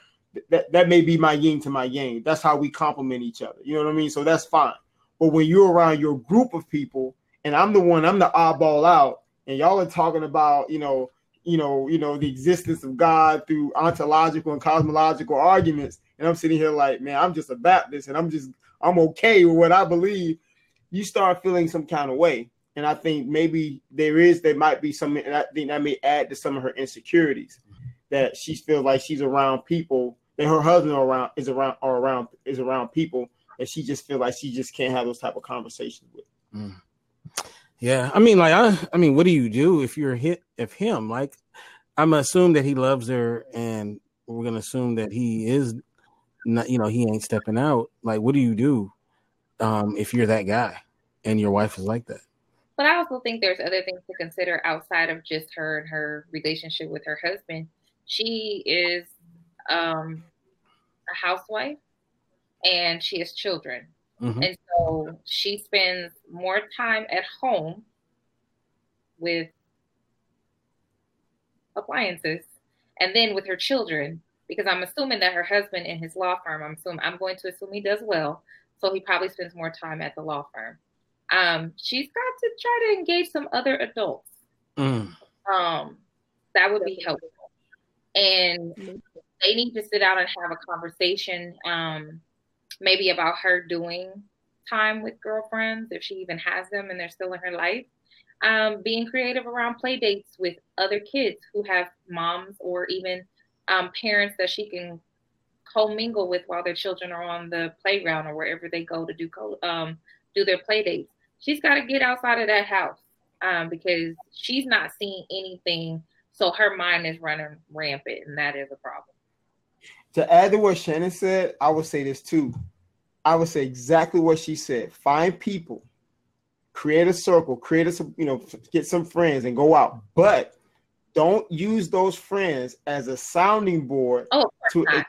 that that may be my yin to my yang. That's how we complement each other. You know what I mean? So that's fine. But when you're around your group of people, and I'm the one, I'm the oddball out, and y'all are talking about, you know, you know, you know, the existence of God through ontological and cosmological arguments, and I'm sitting here like, man, I'm just a Baptist, and I'm just, I'm okay with what I believe. You start feeling some kind of way, and I think maybe there is, there might be some, and I think that may add to some of her insecurities, that she feels like she's around people that her husband around is around or around is around people and she just feel like she just can't have those type of conversations with. Mm. Yeah, I mean, like I, I mean, what do you do if you're hit if him? Like, I'm assume that he loves her, and we're gonna assume that he is not, you know, he ain't stepping out. Like, what do you do um, if you're that guy and your wife is like that? But I also think there's other things to consider outside of just her and her relationship with her husband. She is um, a housewife and she has children. Mm-hmm. And so she spends more time at home with appliances and then with her children because I'm assuming that her husband in his law firm, I'm assuming I'm going to assume he does well. So he probably spends more time at the law firm. Um, she's got to try to engage some other adults. Mm. Um, that would be helpful. and they need to sit down and have a conversation, um, maybe about her doing time with girlfriends if she even has them and they're still in her life. Um, being creative around play dates with other kids who have moms or even um, parents that she can commingle with while their children are on the playground or wherever they go to do co- um, do their play dates. She's got to get outside of that house um, because she's not seeing anything. So her mind is running rampant, and that is a problem. To add to what Shannon said, I would say this too. I would say exactly what she said. Find people, create a circle, create a you know, get some friends and go out. But don't use those friends as a sounding board Oh, to express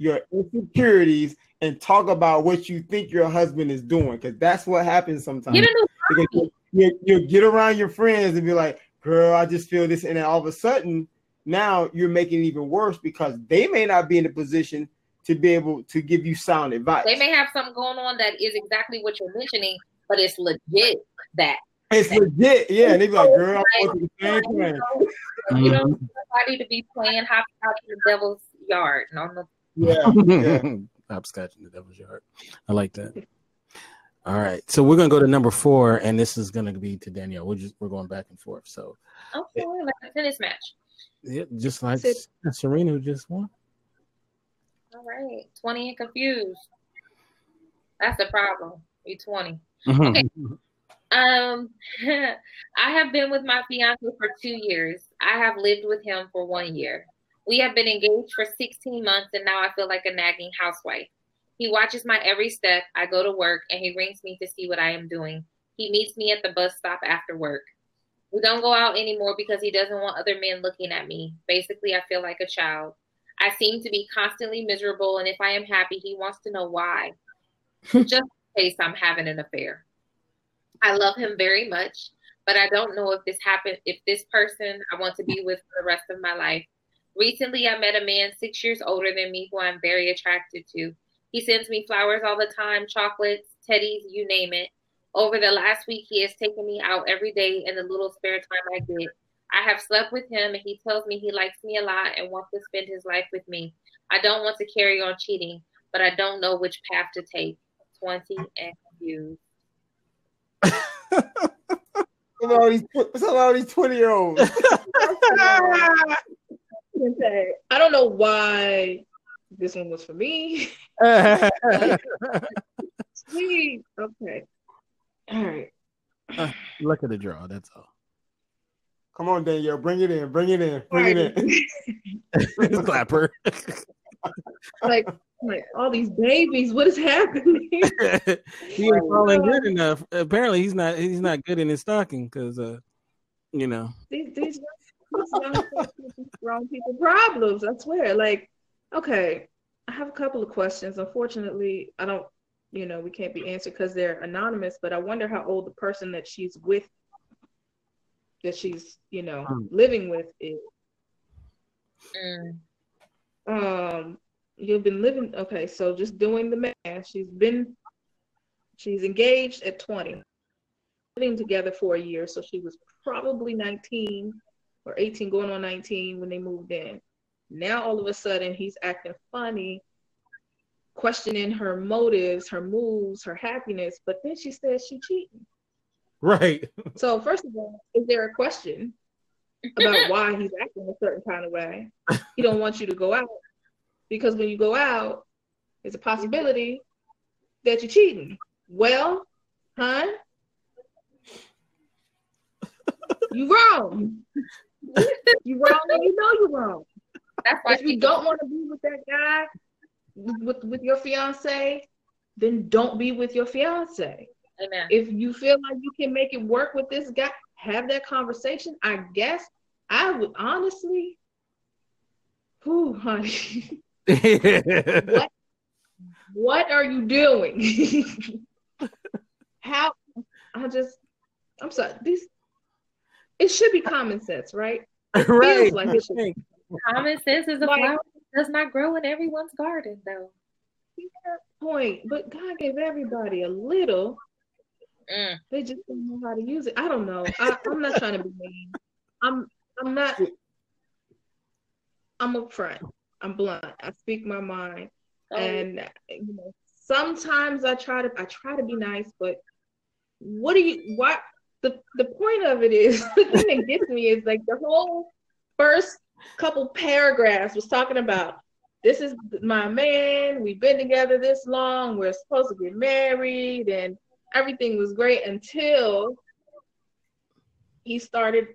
your insecurities and talk about what you think your husband is doing because that's what happens sometimes. Get a new Because you, you get around your friends and be like, girl, I just feel this. And then all of a sudden, now you're making it even worse because they may not be in a position to be able to give you sound advice. They may have something going on that is exactly what you're mentioning, but it's legit that. it's legit. Yeah. And they be like, girl, I'm going through the same. You don't want somebody to be playing hopscotch in the devil's yard. No, no. Yeah. <laughs> yeah. Hopscotch in the devil's yard. I like that. All right, so we're gonna go to number four, and this is gonna be to Danielle. We're just we're going back and forth. So, Okay, like a tennis match. yeah, just like Serena who just won. All right, 20 and confused. That's the problem. You 20. Okay. Um, <laughs> I have been with my fiance for two years. I have lived with him for one year. We have been engaged for 16 months, and now I feel like a nagging housewife. He watches my every step. I go to work, and he rings me to see what I am doing. He meets me at the bus stop after work. We don't go out anymore because he doesn't want other men looking at me. Basically, I feel like a child. I seem to be constantly miserable, and if I am happy, he wants to know why. <laughs> Just in case I'm having an affair. I love him very much, but I don't know if this happened, if this person I want to be with for the rest of my life. Recently, I met a man six years older than me who I'm very attracted to. He sends me flowers all the time, chocolates, teddies, you name it. Over the last week, he has taken me out every day in the little spare time I get. I have slept with him, and he tells me he likes me a lot and wants to spend his life with me. I don't want to carry on cheating, but I don't know which path to take. 20 and confused. Some of all these, some of these 20 year olds. Okay. <laughs> I don't know why this one was for me. <laughs> <laughs> Sweet. Okay. All right. Uh, luck of the draw. That's all. Come on, Danielle, bring it in, bring it in, bring it in. <laughs> Clapper. <laughs> like, like all these babies. What is happening? <laughs> he ain't falling good enough. Apparently, he's not. He's not good in his stocking because, uh, you know. these these, these young people, grown people problems. I swear. Like, okay, I have a couple of questions. Unfortunately, I don't. You know, we can't be answered because they're anonymous. But I wonder how old the person that she's with, that she's you know Hmm. living with, is. Mm. Um, you've been living. Okay, so just doing the math. She's been. She's engaged at twenty. Living together for a year, so she was probably nineteen or 18 going on 19 when they moved in. Now all of a sudden he's acting funny, questioning her motives, her moves, her happiness, but then she says she cheating. Right. So first of all, is there a question about <laughs> why he's acting a certain kind of way? He don't want you to go out because when you go out, there's a possibility that you're cheating. Well, huh? You wrong. You wrong and you know you're wrong. That's why If you don't want to be with that guy, with with your fiance, then don't be with your fiance. Amen. If you feel like you can make it work with this guy, have that conversation. I guess I would honestly, whew, honey, <laughs> what what are you doing? <laughs> How I just I'm sorry. these it should be common sense, right? right. like it should- Common sense is a Like- flower that does not grow in everyone's garden, though. Point, but God gave everybody a little. Mm. They just don't know how to use it. I don't know. I, I'm not trying to be mean. I'm I'm not I'm upfront. I'm blunt. I speak my mind, Oh, and you know, sometimes I try to I try to be nice, but what do you what the the point of it is <laughs> the thing that gets me is like the whole first couple paragraphs was talking about this is my man, we've been together this long, we're supposed to get married, and everything was great until he started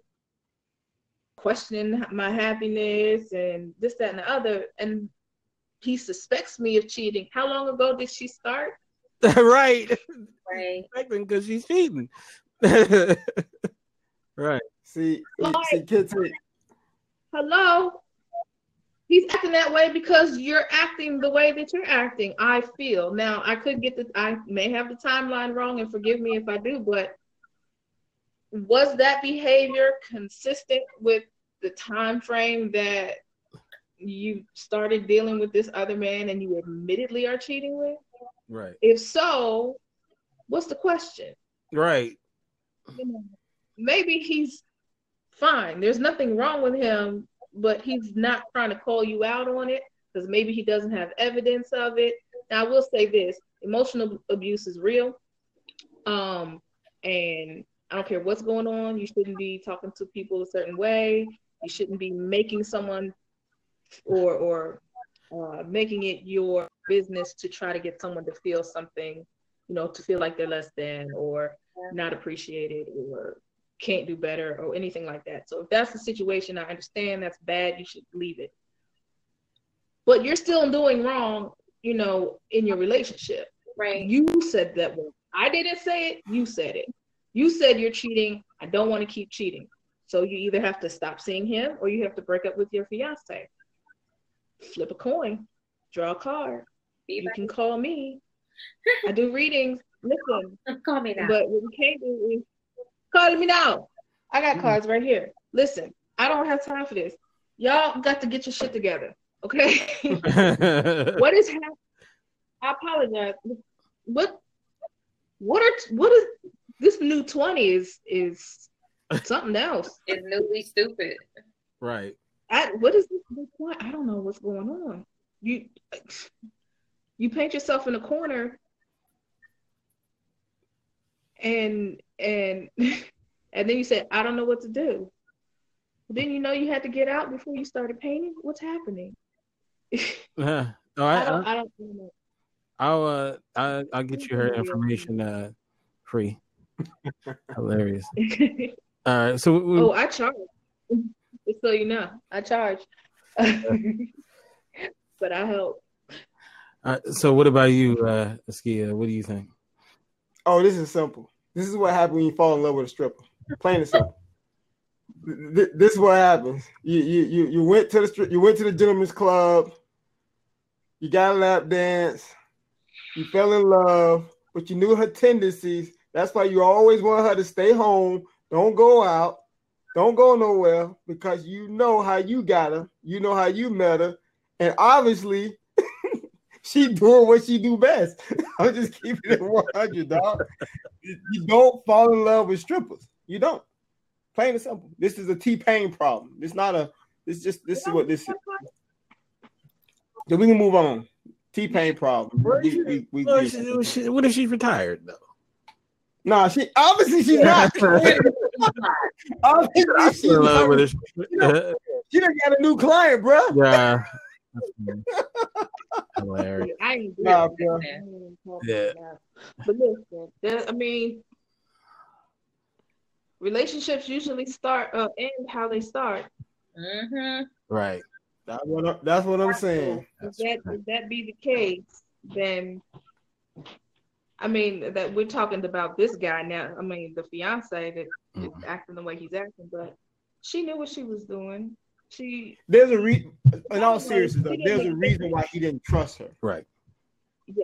questioning my happiness and this, that, and the other. And he suspects me of cheating. How long ago did she start? <laughs> right. right. <laughs> Because she's cheating. <laughs> right. See, Like- see, kids, Hello? He's acting that way because you're acting the way that you're acting, I feel. Now, I could get the, I may have the timeline wrong, and forgive me if I do, but was that behavior consistent with the time frame that you started dealing with this other man and you admittedly are cheating with? Right. If so, what's the question? Right. you know, maybe he's fine. There's nothing wrong with him, but he's not trying to call you out on it because maybe he doesn't have evidence of it. Now, I will say this emotional abuse is real. Um, and I don't care what's going on, you shouldn't be talking to people a certain way. You shouldn't be making someone or or uh, making it your business to try to get someone to feel something, you know, to feel like they're less than or not appreciated or can't do better or anything like that. So if that's the situation, I understand that's bad. You should leave it. But you're still doing wrong, you know, in your relationship. Right. You said that one. I didn't say it. You said it. You said you're cheating. I don't want to keep cheating. So you either have to stop seeing him or you have to break up with your fiance. Flip a coin, draw a card. Be You can call me. <laughs> I do readings. Listen, call me now. but what we can't do is call me now. I got cards right here. Listen, I don't have time for this. Y'all got to get your shit together. Okay. <laughs> what is happening? I apologize. What what are what is this new 20 is is something else. <laughs> it's newly stupid. right. I what is this new 20? I don't know what's going on. You you paint yourself in a corner and and <laughs> and then you said, I don't know what to do. Then you know you had to get out before you started painting. What's happening? <laughs> Uh, no, I I, don't I, I don't know. I'll uh, I, I'll get you her information uh, free. <laughs> Hilarious. All right. So we, oh, I charge. Just so you know, I charge. but I help. uh, so what about you, uh, Askia? What do you think? Oh, this is simple. This is what happens when you fall in love with a stripper. Plain and simple. This is what happens. You you you went to the you went to the gentleman's club. You got a lap dance. You fell in love, but you knew her tendencies. That's why you always want her to stay home. Don't go out. Don't go nowhere because you know how you got her. You know how you met her, and obviously she doing what she do best. <laughs> I'm just keeping it 100, dog. You don't fall in love with strippers. You don't. Plain and simple. This is a T Pain problem. It's not a. This just this is what this is. Then we can move on. T Pain problem. We, we, we, What if she- what if she's retired though? nah, she obviously she's not. <laughs> obviously she's not. She done got a new client, bro. yeah. <laughs> Hilarious. I ain't doing Nah, that. bro. I ain't talking Yeah. But listen, there- I mean, relationships usually start uh, end how they start. Mm-hmm. Right. That's what, I, that's what I'm saying. If that if that be the case, then I mean that we're talking about this guy now. I mean the fiance that is Mhm. acting the way he's acting, but she knew what she was doing. She There's a re in all seriousness though, there's a a reason why he didn't trust her. Right.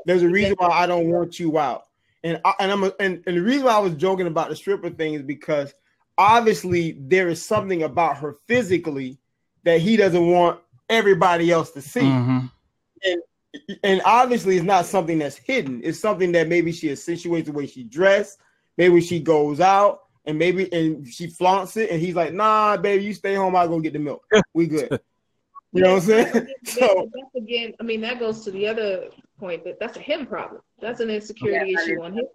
There's a reason why I don't want you out. And I, and I'm a, and, and the reason why I was joking about the stripper thing is because obviously there is something about her physically that he doesn't want everybody else to see. Mhm. And obviously it's not something that's hidden. It's something that maybe she accentuates the way she dressed, maybe she goes out and maybe and she flaunts it and he's like, nah, baby, you stay home, I'll go get the milk. We good. <laughs> You know what I'm saying? <laughs> So that's again, I mean, that goes to the other point that that's a him problem. That's an insecurity Yeah, issue on his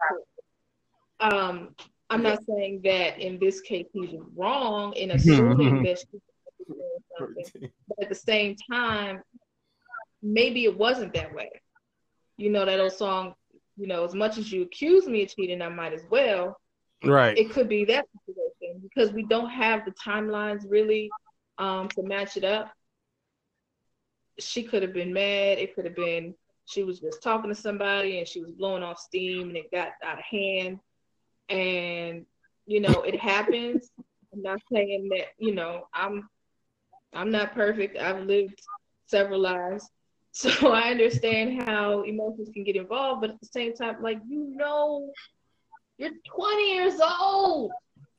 part. Um, I'm not saying that in this case he's wrong in <laughs> assuming that she's doing something, but at the same time, maybe it wasn't that way. You know that old song, you know, as much as you accuse me of cheating, I might as well. Right. It could be that situation because we don't have the timelines really um, to match it up. She could have been mad. It could have been she was just talking to somebody and she was blowing off steam and it got out of hand. And you know, it happens. I'm not saying that you know I'm I'm not perfect. I've lived several lives. <laughs> So I understand how emotions can get involved, but at the same time, like you know, you're 20 years old.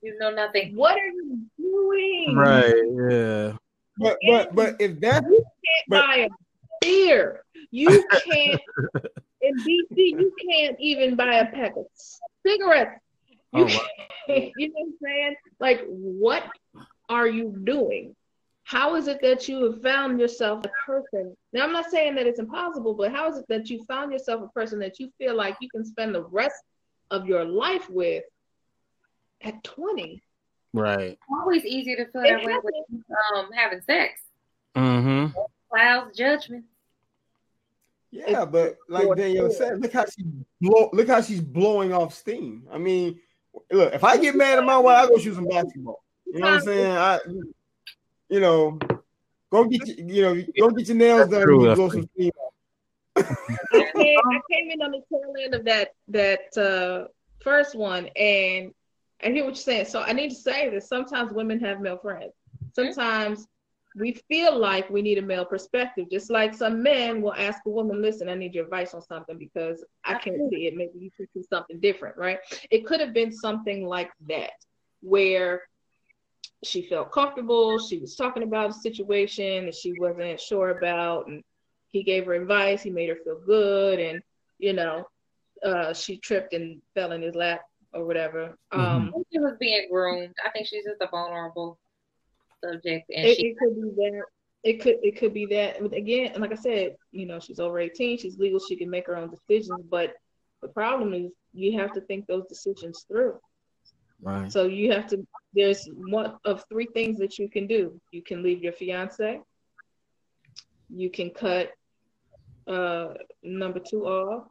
You know nothing. What are you doing? Right. Yeah. but but but if that You can't But- buy a beer. You can't <laughs> in DC. You can't even buy a pack of cigarettes. You, Oh, wow. <laughs> you know what I'm saying? Like, what are you doing? How is it that you have found yourself a person? Now, I'm not saying that it's impossible, but how is it that you found yourself a person that you feel like you can spend the rest of your life with at 20? Right. It's always easier to feel that way with um having sex. Mm-hmm. Clouds judgment. Yeah, but like Danielle said, look how she blow, look how she's blowing off steam. I mean, look, if I get mad at my wife, I go shoot some basketball. You know what I'm saying? I, you know, go get your, you know, go get your nails done. true, and that's blow some steam. I came, I came in on the tail end of that that uh, first one, and I hear what you're saying. So I need to say that sometimes women have male friends. Sometimes we feel like we need a male perspective, just like some men will ask a woman, "Listen, I need your advice on something because I can't see it. Maybe you can see something different, right?" It could have been something like that, where she felt comfortable. She was talking about a situation that she wasn't sure about, and he gave her advice. He made her feel good, and you know, uh, she tripped and fell in his lap or whatever. Um, I think she was being groomed. I think she's just a vulnerable subject, and it, she it could be that. It could it could be that. But again, like I said, you know, she's over eighteen. She's legal. She can make her own decisions. But the problem is, you have to think those decisions through. Right. So you have to. There's one of three things that you can do. You can leave your fiance. You can cut uh, number two off,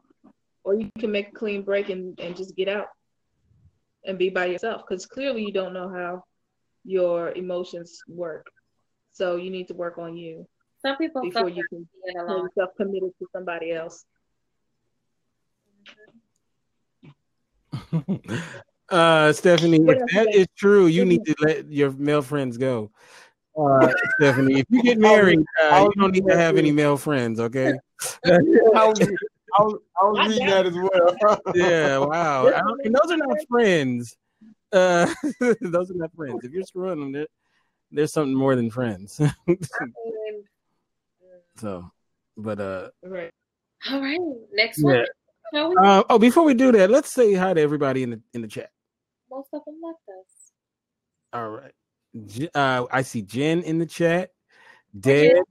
or you can make a clean break and, and just get out and be by yourself. Because clearly you don't know how your emotions work. So you need to work on you some people before you can being get alone. yourself committed to somebody else. <laughs> uh, Stephanie, What if else that you is true, you need to let your male friends go. Uh, <laughs> Stephanie, if you get married, uh, you don't need to have any male friends, okay? I was, I was, I was reading that- that as well. <laughs> yeah, wow. I don't- and those are not friends. Uh, <laughs> those are not friends. If you're screwing them, there- there's something more than friends. So, but uh, Right. all right, next Yeah. one. Shall we? uh, oh, before we do that, let's say hi to everybody in the in the chat. Most of them left us. All right. Uh, I see Jen in the chat. Dad.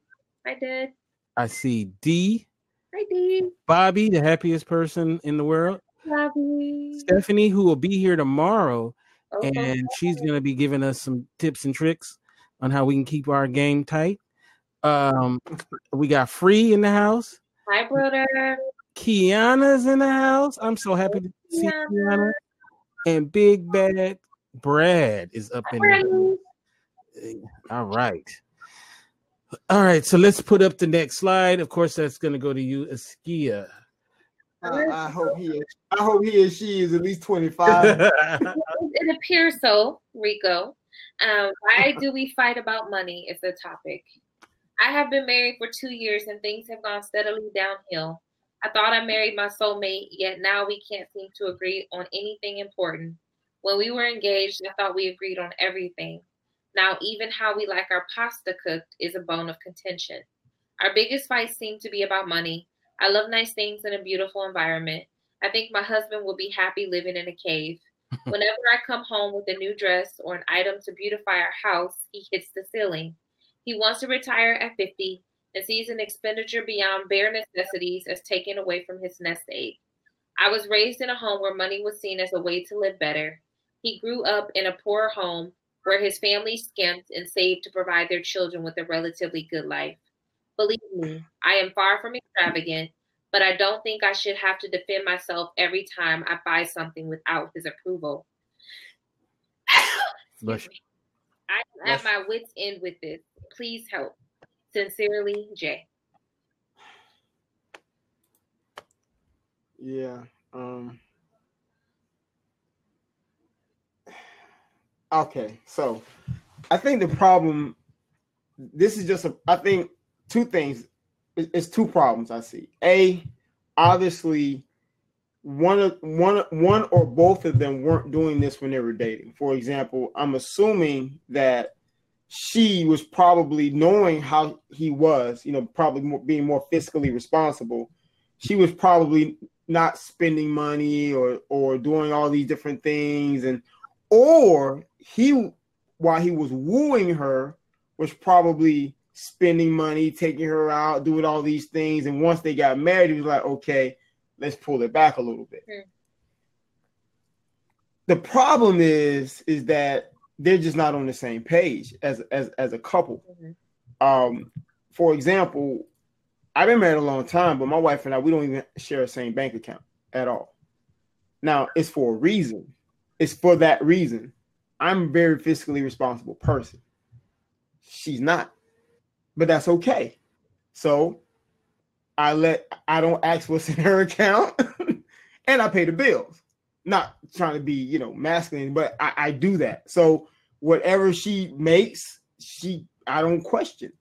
I did. I see D. I did. Bobby, the happiest person in the world. Bobby. Stephanie, who will be here tomorrow, Oh, and she's going to be giving us some tips and tricks on how we can keep our game tight. Um, we got Free in the house. Hi, brother. Kiana's in the house. I'm so happy to see Kiana. Kiana. And Big Bad Brad is up in Brady. there. All right. All right, so let's put up the next slide. Of course, that's going to go to you, Askia. I, I hope he, is, I hope he and she is at least twenty five. <laughs> It appears so, Rico. Um, why do we fight about money is the topic. I have been married for two years and things have gone steadily downhill. I thought I married my soulmate, yet now we can't seem to agree on anything important. When we were engaged, I thought we agreed on everything. Now, even how we like our pasta cooked is a bone of contention. Our biggest fights seem to be about money. I love nice things and a beautiful environment. I think my husband will be happy living in a cave. <laughs> Whenever I come home with a new dress or an item to beautify our house, he hits the ceiling. He wants to retire at 50 and sees an expenditure beyond bare necessities as taken away from his nest egg. I was raised in a home where money was seen as a way to live better. He grew up in a poor home where his family skimped and saved to provide their children with a relatively good life. Believe me, I am far from extravagant, but I don't think I should have to defend myself every time I buy something without his approval. <coughs> Excuse me. I am at my wits' end with this. Please help. Sincerely, Jay. Yeah. Um Okay, so I think the problem this is just a I think two things it's two problems I see. A obviously one of one one or both of them weren't doing this when they were dating. For example, I'm assuming that she was probably knowing how he was, you know, probably more, being more fiscally responsible. She was probably not spending money or or doing all these different things and or he while he was wooing her was probably spending money taking her out doing all these things and once they got married he was like okay let's pull it back a little bit mm. the problem is is that they're just not on the same page as as as a couple mm-hmm. um for example I've been married a long time, but my wife and I, we don't even share the same bank account at all. Now, it's for a reason. It's for that reason. I'm a very fiscally responsible person. She's not, but that's okay. So I let I don't ask what's <laughs> in her account, <laughs> and I pay the bills. Not trying to be, you know, masculine, but I, I do that. So whatever she makes, she I don't question.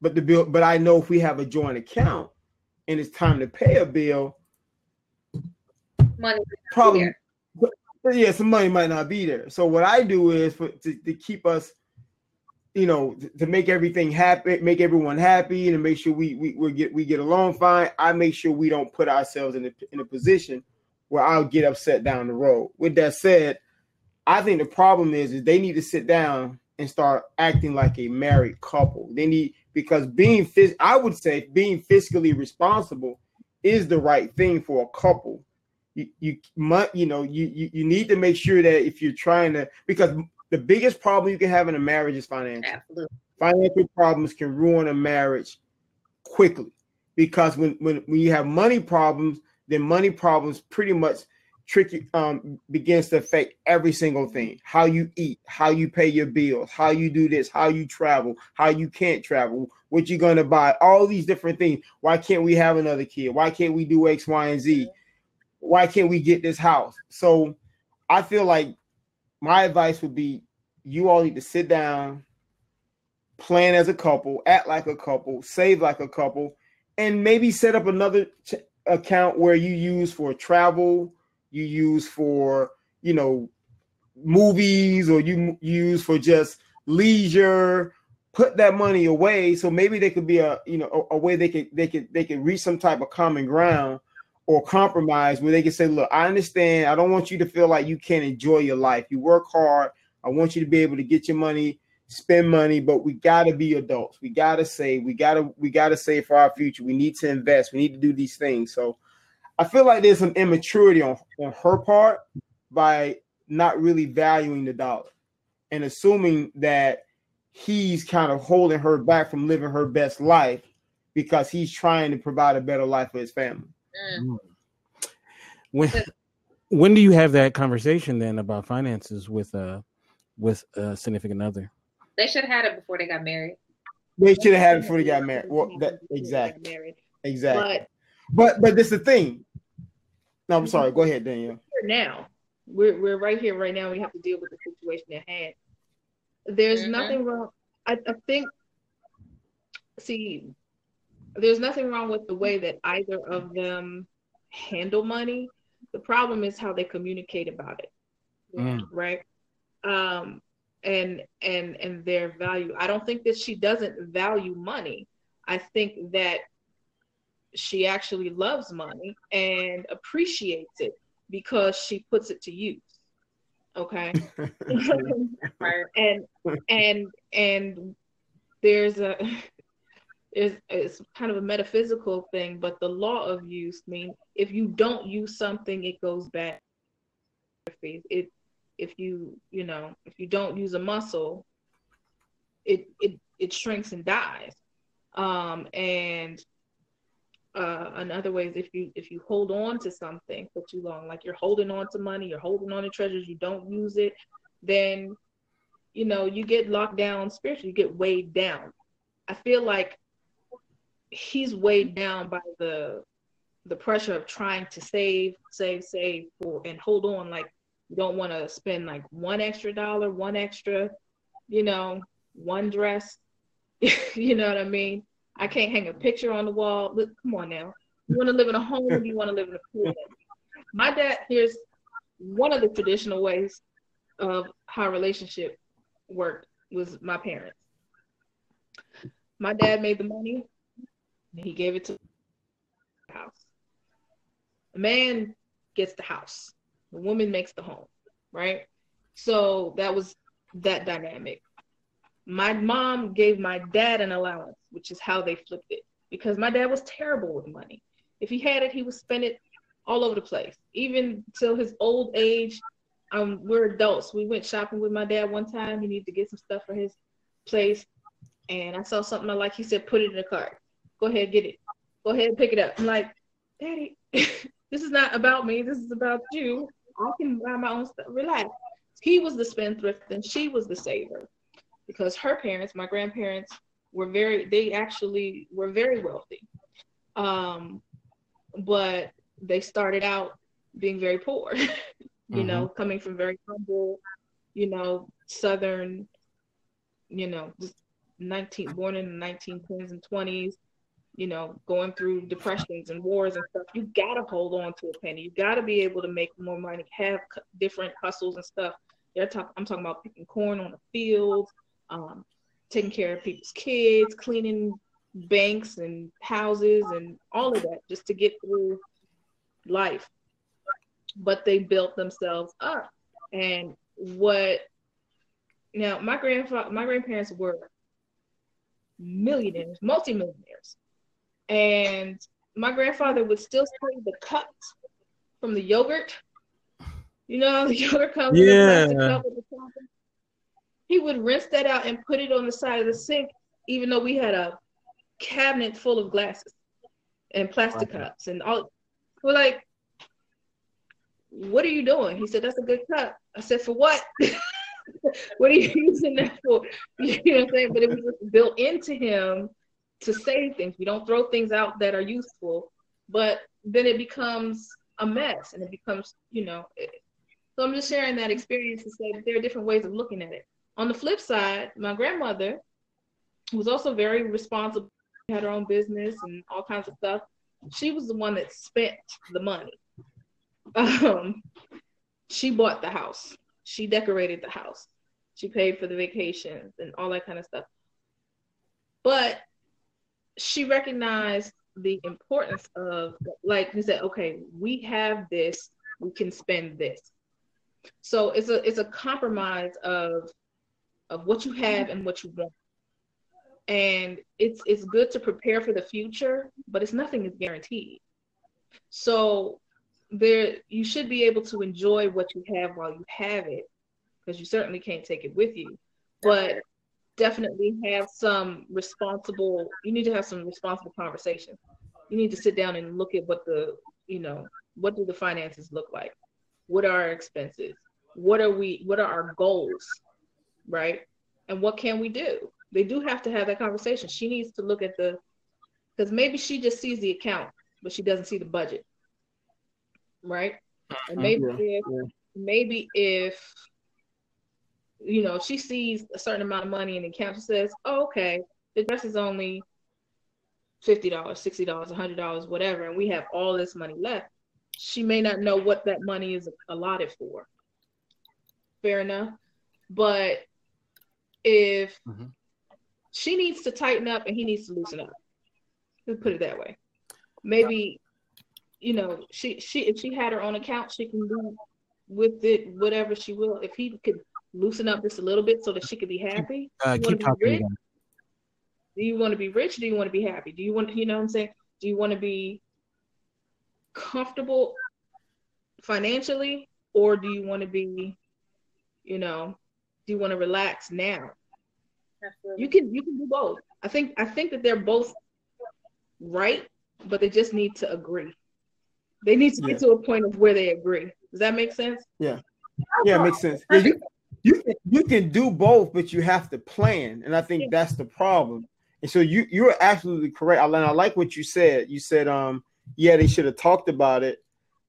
But the bill, but I know if we have a joint account and it's time to pay a bill, money probably but yeah, some money might not be there. So what I do is for to, to keep us, you know, to, to make everything happy, make everyone happy, and to make sure we we we get we get along fine. I make sure we don't put ourselves in a in a position where I'll get upset down the road. With that said, I think the problem is is they need to sit down and start acting like a married couple. They need because being I would say being fiscally responsible is the right thing for a couple. You you might you know you, you you need to make sure that if you're trying to because the biggest problem you can have in a marriage is financial. Absolutely. Financial problems can ruin a marriage quickly because when when when you have money problems, then money problems pretty much tricky um begins to affect every single thing. How you eat how you pay your bills how you do this how you travel how you can't travel what you're going to buy all these different things. Why can't we have another kid? Why can't we do x y and z why can't we get this house? So i feel like my advice would be you all need to sit down plan as a couple act like a couple save like a couple and maybe set up another ch- account where you use for travel you use for you know movies or you use for just leisure. Put that money away so maybe there could be a you know a, a, way they could they could they could reach some type of common ground or compromise where they can say look i understand. I don't want you to feel like you can't enjoy your life. You work hard. I want you to be able to get your money spend money but we got to be adults. We got to save. We got to we got to save for our future. We need to invest. We need to do these things. So I feel like there's some immaturity on, on her part by not really valuing the dollar and assuming that he's kind of holding her back from living her best life because he's trying to provide a better life for his family. Mm. When when do you have that conversation then about finances with uh with a significant other? They should have had it before they got married. They should have had it before they got married. Well, that exactly, exactly. But but but this is the thing. No, I'm sorry. Go ahead, Danielle. Now, we're we're right here right now. We have to deal with the situation at hand. There's mm-hmm. nothing wrong. I, I think. See, there's nothing wrong with the way that either of them handle money. The problem is how they communicate about it, mm. right? Um, and and and their value. I don't think that she doesn't value money. I think that she actually loves money and appreciates it because she puts it to use okay <laughs> <laughs> and and and there's a is it's kind of a metaphysical thing, but the law of use means if you don't use something, it goes back. It if you you know if you don't use a muscle, it it it shrinks and dies. Um, and uh, another way is if you if you hold on to something for too long, like you're holding on to money, you're holding on to treasures, you don't use it, then you know you get locked down spiritually, you get weighed down. I feel like he's weighed down by the the pressure of trying to save, save, save for and hold on. Like you don't want to spend like one extra dollar, one extra, you know, one dress. <laughs> you know what I mean? I can't hang a picture on the wall. Look, come on now. You want to live in a home? you want to live in a pool? My dad. Here's one of the traditional ways of how relationship worked was my parents. My dad made the money. He gave it to the house. The man gets the house. The woman makes the home, right? So that was that dynamic. My mom gave my dad an allowance, which is how they flipped it, because my dad was terrible with money. If he had it, he would spend it all over the place. Even till his old age, um, we're adults. We went shopping with my dad one time. He needed to get some stuff for his place, and I saw something I like. He said, "Put it in the cart. Go ahead, get it. Go ahead, pick it up." I'm like, "Daddy, <laughs> this is not about me. This is about you. I can buy my own stuff. Relax." He was the spendthrift, and she was the saver because her parents, my grandparents, were very they actually were very wealthy. Um, but they started out being very poor, <laughs> you mm-hmm. know, coming from very humble, you know, southern, you know, just 19 born in the 1910s and 20s, you know, going through depressions and wars and stuff. You gotta hold on to a penny. You gotta be able to make more money, have different hustles and stuff. They're talk- I'm talking about picking corn on the field, um, taking care of people's kids, cleaning banks and houses and all of that just to get through life. But they built themselves up. And what now my grandfather my grandparents were millionaires, multimillionaires. And my grandfather would still save the cups from the yogurt. You know, the <laughs> yogurt comes yeah. in a cup with the he would rinse that out and put it on the side of the sink, even though we had a cabinet full of glasses and plastic cups and all. We're like, what are you doing? He said, that's a good cup. I said, for what? <laughs> what are you <laughs> using that for? You know what I'm saying? But it was just built into him to save things. We don't throw things out that are useful, but then it becomes a mess and it becomes, you know. It, so I'm just sharing that experience to say that there are different ways of looking at it. On the flip side, my grandmother was also very responsible, she had her own business and all kinds of stuff. She was the one that spent the money. Um, she bought the house. She decorated the house. She paid for the vacations and all that kind of stuff. But she recognized the importance of like he said, okay, we have this, we can spend this. So it's a it's a compromise of of what you have and what you want. And it's it's good to prepare for the future, but it's nothing is guaranteed. So there you should be able to enjoy what you have while you have it, because you certainly can't take it with you. But definitely have some responsible you need to have some responsible conversation. You need to sit down and look at what the you know, what do the finances look like? What are our expenses? What are we what are our goals? right? And what can we do? They do have to have that conversation. She needs to look at the, because maybe she just sees the account, but she doesn't see the budget, right? And mm-hmm. maybe yeah. if yeah. maybe if you know she sees a certain amount of money in the account, she says, oh, "Okay, the dress is only fifty dollars, sixty dollars, hundred dollars, whatever," and we have all this money left. She may not know what that money is allotted for. Fair enough, but if mm-hmm. she needs to tighten up and he needs to loosen up. Let's put it that way. Maybe, you know, she she if she had her own account, she can do with it whatever she will. If he could loosen up just a little bit so that she could be happy. Uh, keep talking. Do you want to be rich? do you want to be happy? Do you want, you know what I'm saying? Do you want to be comfortable financially or do you want to be, you know, do you want to relax now? Absolutely. You can you can do both. I think I think that they're both right, but they just need to agree. They need to yeah. get to a point of where they agree. Does that make sense? Yeah. Yeah, it makes sense. Yeah, you, you can, do both, but you have to plan, and I think yeah. that's the problem. And so you you're absolutely correct. I, I like what you said. You said, um, yeah, they should have talked about it,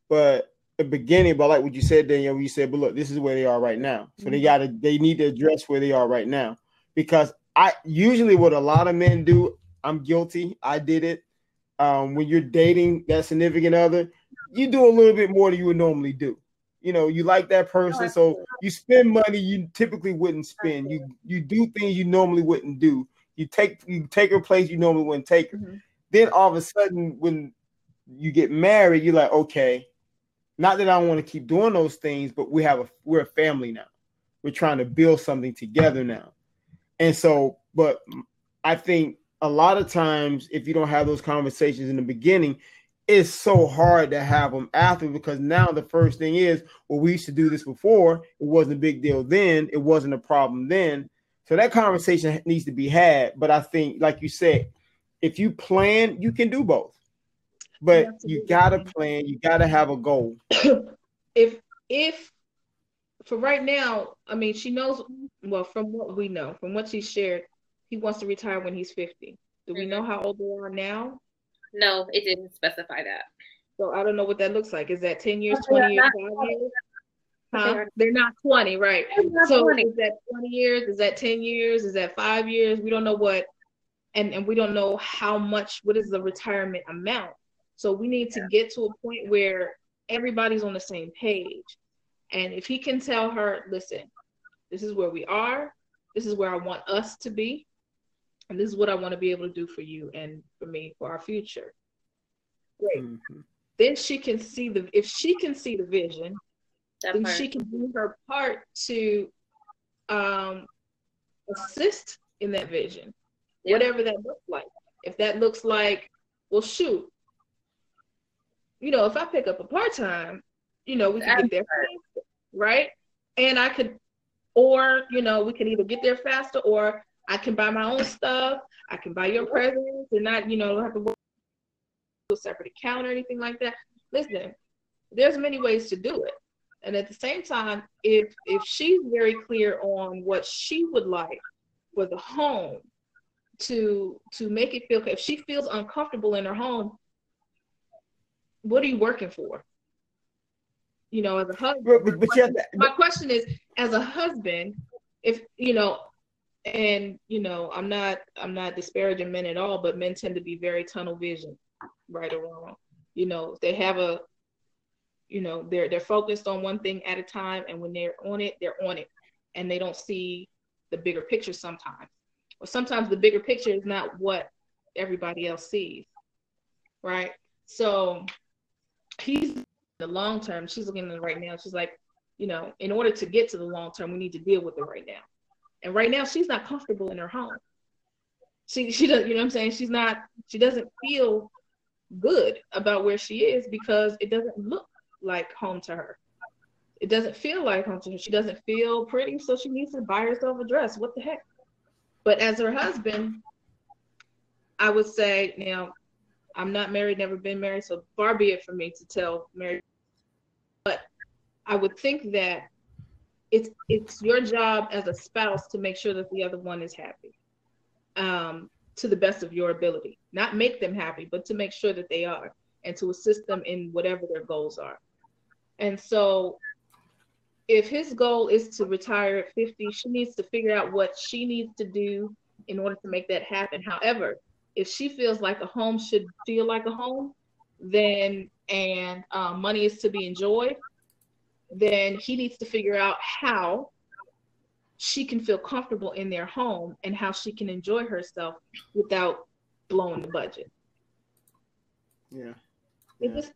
but the beginning, but like what you said, Danielle. you said, but look, this is where they are right now. So mm-hmm. they gotta they need to address where they are right now. Because I usually what a lot of men do, I'm guilty. I did it. Um, when you're dating that significant other, you do a little bit more than you would normally do. You know, you like that person, so you spend money you typically wouldn't spend. You you do things you normally wouldn't do. You take you take a place you normally wouldn't take her. Mm-hmm. Then all of a sudden, when you get married, you're like, okay, not that I don't want to keep doing those things, but we have a we're a family now. We're trying to build something together now. And so, but I think a lot of times if you don't have those conversations in the beginning, it's so hard to have them after because now the first thing is, well, we used to do this before. It wasn't a big deal then. It wasn't a problem then. So that conversation needs to be had. But I think, like you said, if you plan, you can do both. But you gotta plan. You gotta have a goal. <coughs> if if for right now, I mean, she knows. Well, from what we know, from what she shared, he wants to retire when he's fifty. Do we know how old they are now? No, it didn't specify that. So I don't know what that looks like. Is that 10 years, 20 years, years? Huh? They're not 20, right? So 20. is that 20 years? Is that 10 years? Is that five years? We don't know what, and, and we don't know how much, what is the retirement amount. So we need to get to a point where everybody's on the same page. And if he can tell her, listen, this is where we are, this is where I want us to be, and this is what I want to be able to do for you and for me for our future. Great. Mm-hmm. Then she can see the if she can see the vision, that then part. she can do her part to um, assist in that vision, yeah. whatever that looks like. If that looks like, well, shoot, you know, if I pick up a part time, you know, we can get there faster, right? And I could, or you know, we can either get there faster or I can buy my own stuff. I can buy your presents and not, you know, have to work a separate account or anything like that. Listen, there's many ways to do it. And at the same time, if if she's very clear on what she would like for the home to to make it feel if she feels uncomfortable in her home, what are you working for? You know, as a husband. But, but, but my question is, as a husband, if you know, and you know i'm not i'm not disparaging men at all but men tend to be very tunnel vision right or wrong. You know they have a you know they're they're focused on one thing at a time and when they're on it they're on it and they don't see the bigger picture sometimes. Or sometimes the bigger picture is not what everybody else sees right? So he's the long term. She's looking at it right now. She's like you know in order to get to the long term we need to deal with it right now and right now, she's not comfortable in her home. She she does, you know what I'm saying? She's not. She doesn't feel good about where she is because it doesn't look like home to her. It doesn't feel like home to her. She doesn't feel pretty, so she needs to buy herself a dress. What the heck? But as her husband, I would say, now, I'm not married, never been married, so far be it for me to tell married. But I would think that it's it's your job as a spouse to make sure that the other one is happy um, to the best of your ability. Not make them happy but to make sure that they are and to assist them in whatever their goals are. And so if his goal is to retire at 50 she needs to figure out what she needs to do in order to make that happen. However if she feels like a home should feel like a home then and um, money is to be enjoyed then he needs to figure out how she can feel comfortable in their home and how she can enjoy herself without blowing the budget. Yeah. yeah. This,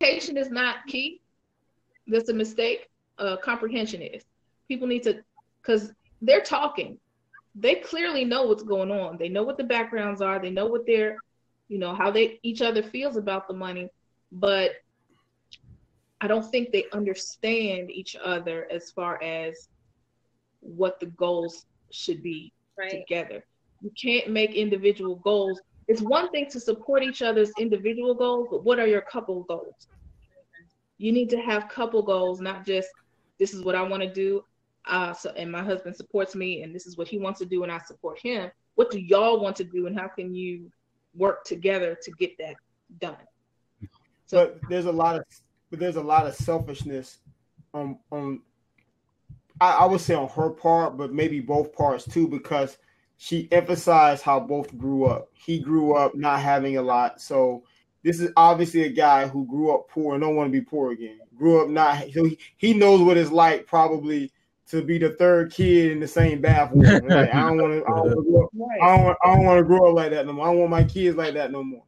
communication is not key. That's a mistake. Uh, comprehension is. People need to, because they're talking. they clearly know what's going on. They know what the backgrounds are. They know what their, you know, how they each other feels about the money, but I don't think they understand each other as far as what the goals should be right. together. You can't make individual goals. It's one thing to support each other's individual goals, but what are your couple goals? You need to have couple goals, not just this is what I want to do. Uh, so and my husband supports me, and this is what he wants to do, and I support him. What do y'all want to do, and how can you work together to get that done? So, but there's a lot of but there's a lot of selfishness on on I, I would say on her part, but maybe both parts too, because she emphasized how both grew up. He grew up not having a lot, so this is obviously a guy who grew up poor and don't want to be poor again. Grew up not so he, he knows what it's like probably to be the third kid in the same bathroom. Like, I don't want to. I don't, want to grow up like that no more. I don't want my kids like that no more.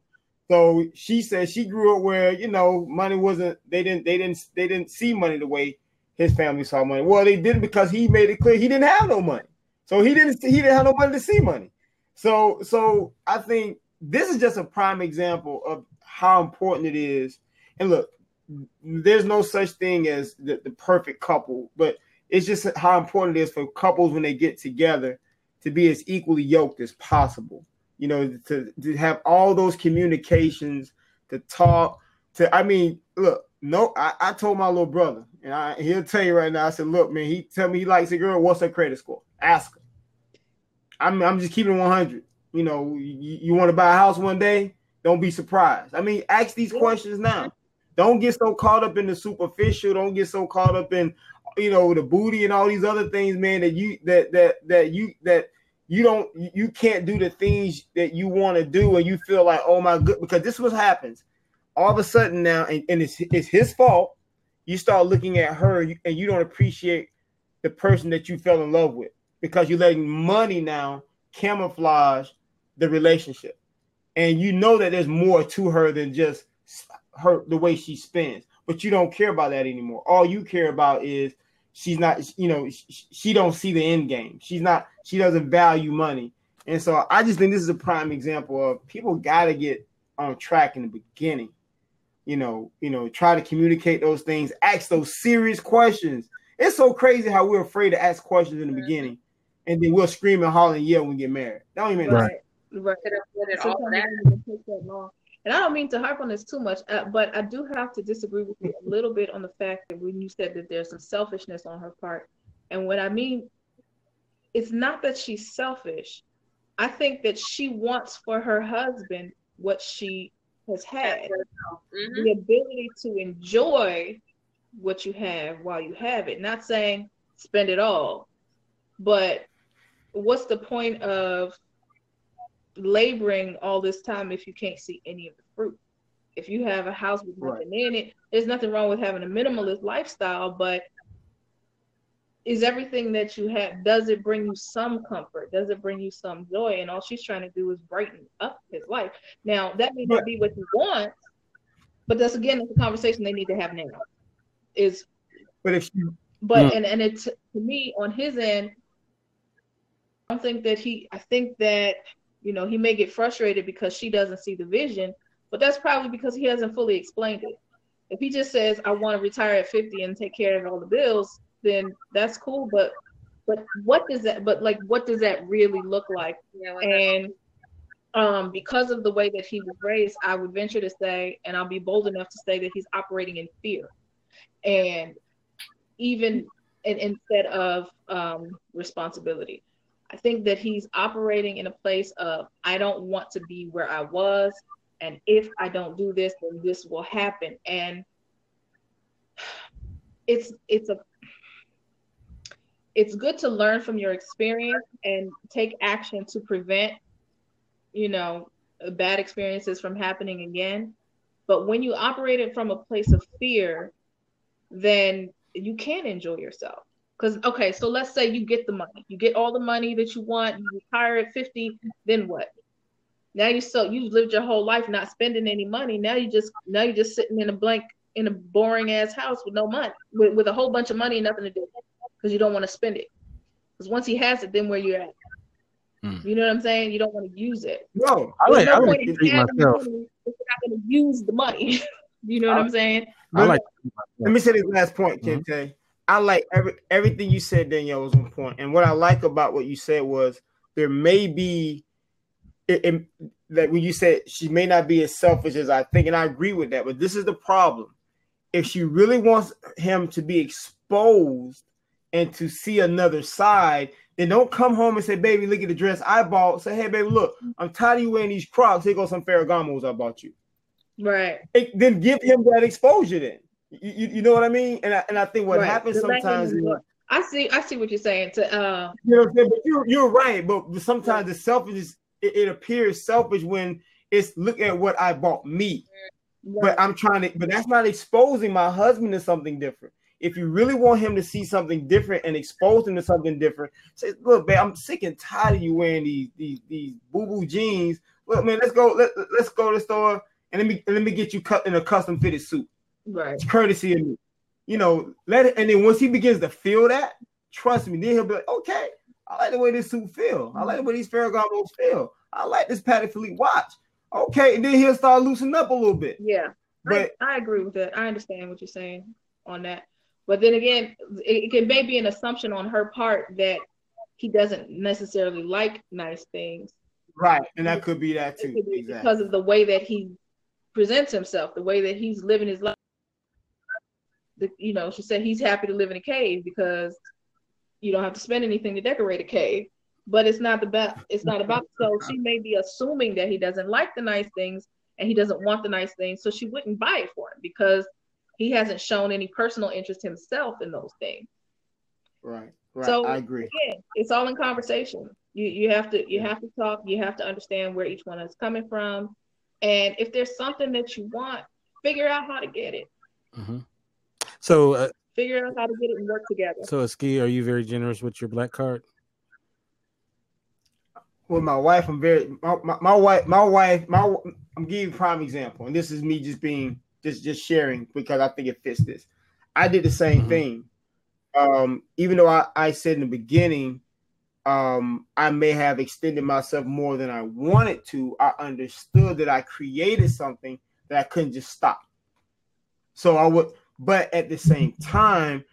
So she said she grew up where you know money wasn't. They didn't. They didn't. They didn't see money the way his family saw money. Well, they didn't because he made it clear he didn't have no money. So he didn't. He didn't have no money to see money. So so I think this is just a prime example of how important it is. And look, there's no such thing as the, the perfect couple, but it's just how important it is for couples when they get together to be as equally yoked as possible. You know, to, to have all those communications, to talk, to I mean, look, no, I, I told my little brother, and I, he'll tell you right now. I said, look, man, he tell me he likes a girl. What's her credit score? Ask her. I'm I'm just keeping 100. You know, you, you want to buy a house one day? Don't be surprised. I mean, ask these questions now. Don't get so caught up in the superficial. Don't get so caught up in you know the booty and all these other things, man. That you that that that you that you don't you can't do the things that you want to do, and you feel like oh my good because this is what happens. All of a sudden now, and, and it's it's his fault. You start looking at her, and you don't appreciate the person that you fell in love with because you're letting money now camouflage the relationship, and you know that there's more to her than just her the way she spends. But you don't care about that anymore. All you care about is she's not you know she, she don't see the end game. She's not she doesn't value money. And so i just think this is a prime example of people got to get on track in the beginning. You know you know try to communicate those things ask those serious questions. It's so crazy how we're afraid to ask questions in the beginning and then we'll scream and holler and yell when we get married. That don't even right. right. right and I don't mean to harp on this too much, uh, but I do have to disagree with you a little bit on the fact that when you said that there's some selfishness on her part, and what I mean, it's not that she's selfish. I think that she wants for her husband what she has had, mm-hmm. the ability to enjoy what you have while you have it. Not saying spend it all, but what's the point of laboring all this time if you can't see any of the fruit. If you have a house with nothing right. in it, there's nothing wrong with having a minimalist lifestyle, but is everything that you have does it bring you some comfort does it bring you some joy and all she's trying to do is brighten up his life now that may not be what he wants but that's again it's a conversation they need to have now is but if you but mm. and and it's to me on his end i don't think that he i think that you know, he may get frustrated because she doesn't see the vision, but that's probably because he hasn't fully explained it. If he just says, I want to retire at 50 and take care of all the bills, then that's cool. But but what does that but like what does that really look like? Yeah, and um, because of the way that he was raised, I would venture to say, and I'll be bold enough to say that he's operating in fear. And even and instead of um, responsibility. I think that he's operating in a place of I don't want to be where I was, and if I don't do this, then this will happen. And it's it's a it's good to learn from your experience and take action to prevent, you know, bad experiences from happening again. But when you operate it from a place of fear, then you can't enjoy yourself. Because okay, so let's say you get the money, you get all the money that you want, you retire at 50, then what? Now you so you've lived your whole life not spending any money. Now you just now you're just sitting in a blank in a boring ass house with no money, with, with a whole bunch of money and nothing to do because you don't want to spend it. Because once he has it, then where you at? Mm. You know what I'm saying? You don't want to use it. No, I like, no I like to treat myself. Money if you're not going to use the money. <laughs> you know what I, am saying? I like. Let me say this last point, mm-hmm. I like every everything you said, Danielle, was on point. And what I like about what you said was there may be, it, it, that when you said she may not be as selfish as I think, and I agree with that. But this is the problem: if she really wants him to be exposed and to see another side, then don't come home and say, "Baby, look at the dress I bought." Say, "Hey, baby, look, I'm tired of you wearing these Crocs. Here goes some Ferragamos I bought you." Right. It, then give him that exposure. Then you, you, know what I mean? And I, and I think what right. happens sometimes is. I see. I see what you're saying. To uh, you know, what I'm saying? but you're you're right. But sometimes the selfish it, it, appears selfish when it's look at what I bought me. Right. But I'm trying to. But that's not exposing my husband to something different. If you really want him to see something different and expose him to something different, say, "Look, man, I'm sick and tired of you wearing these these these boo boo jeans. Look, man, let's go. Let, let's go to the store and let me let me get you cut in a custom fitted suit. Right. It's courtesy of me. You know, let it. And then once he begins to feel that, trust me, then he'll be like, okay, I like the way this suit feel. I like the way these Ferragamos feel. I like this Patek Philippe watch. Okay, and then he'll start loosening up a little bit. Yeah, but I, I agree with that. I understand what you're saying on that. But then again, it, it can maybe an assumption on her part that he doesn't necessarily like nice things. Right, and that could be that too. Be exactly. Because of the way that he presents himself, the way that he's living his life. The, you know, she said he's happy to live in a cave because you don't have to spend anything to decorate a cave. But it's not the best. It's not about. So she may be assuming that he doesn't like the nice things and he doesn't want the nice things, so she wouldn't buy it for him because he hasn't shown any personal interest himself in those things. Right. Right. So I agree. Again, it's all in conversation. You you have to you have to talk. You have to understand where each one is coming from, and if there's something that you want, figure out how to get it. Mm-hmm. So uh, figure out how to get it and work together. So, Ski, are you very generous with your black card? With my wife, I'm very my, my, my wife, my wife, my I'm giving prime example, and this is me just being just just sharing because I think it fits this. I did the same mm-hmm. thing. Um, even though I, I said in the beginning, um, I may have extended myself more than I wanted to, I understood that I created something that I couldn't just stop. So I would, but at the same time,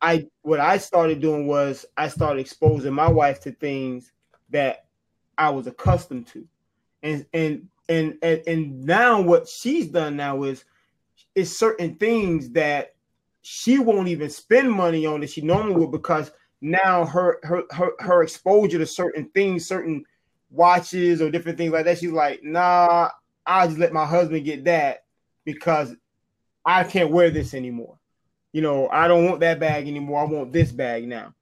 I what I started doing was I started exposing my wife to things that I was accustomed to. And and and and, and now what she's done now is is certain things that she won't even spend money on that she normally would because now her her her, her exposure to certain things, certain watches or different things like that, she's like, nah, I'll just let my husband get that because I can't wear this anymore. You know, I don't want that bag anymore. I want this bag now.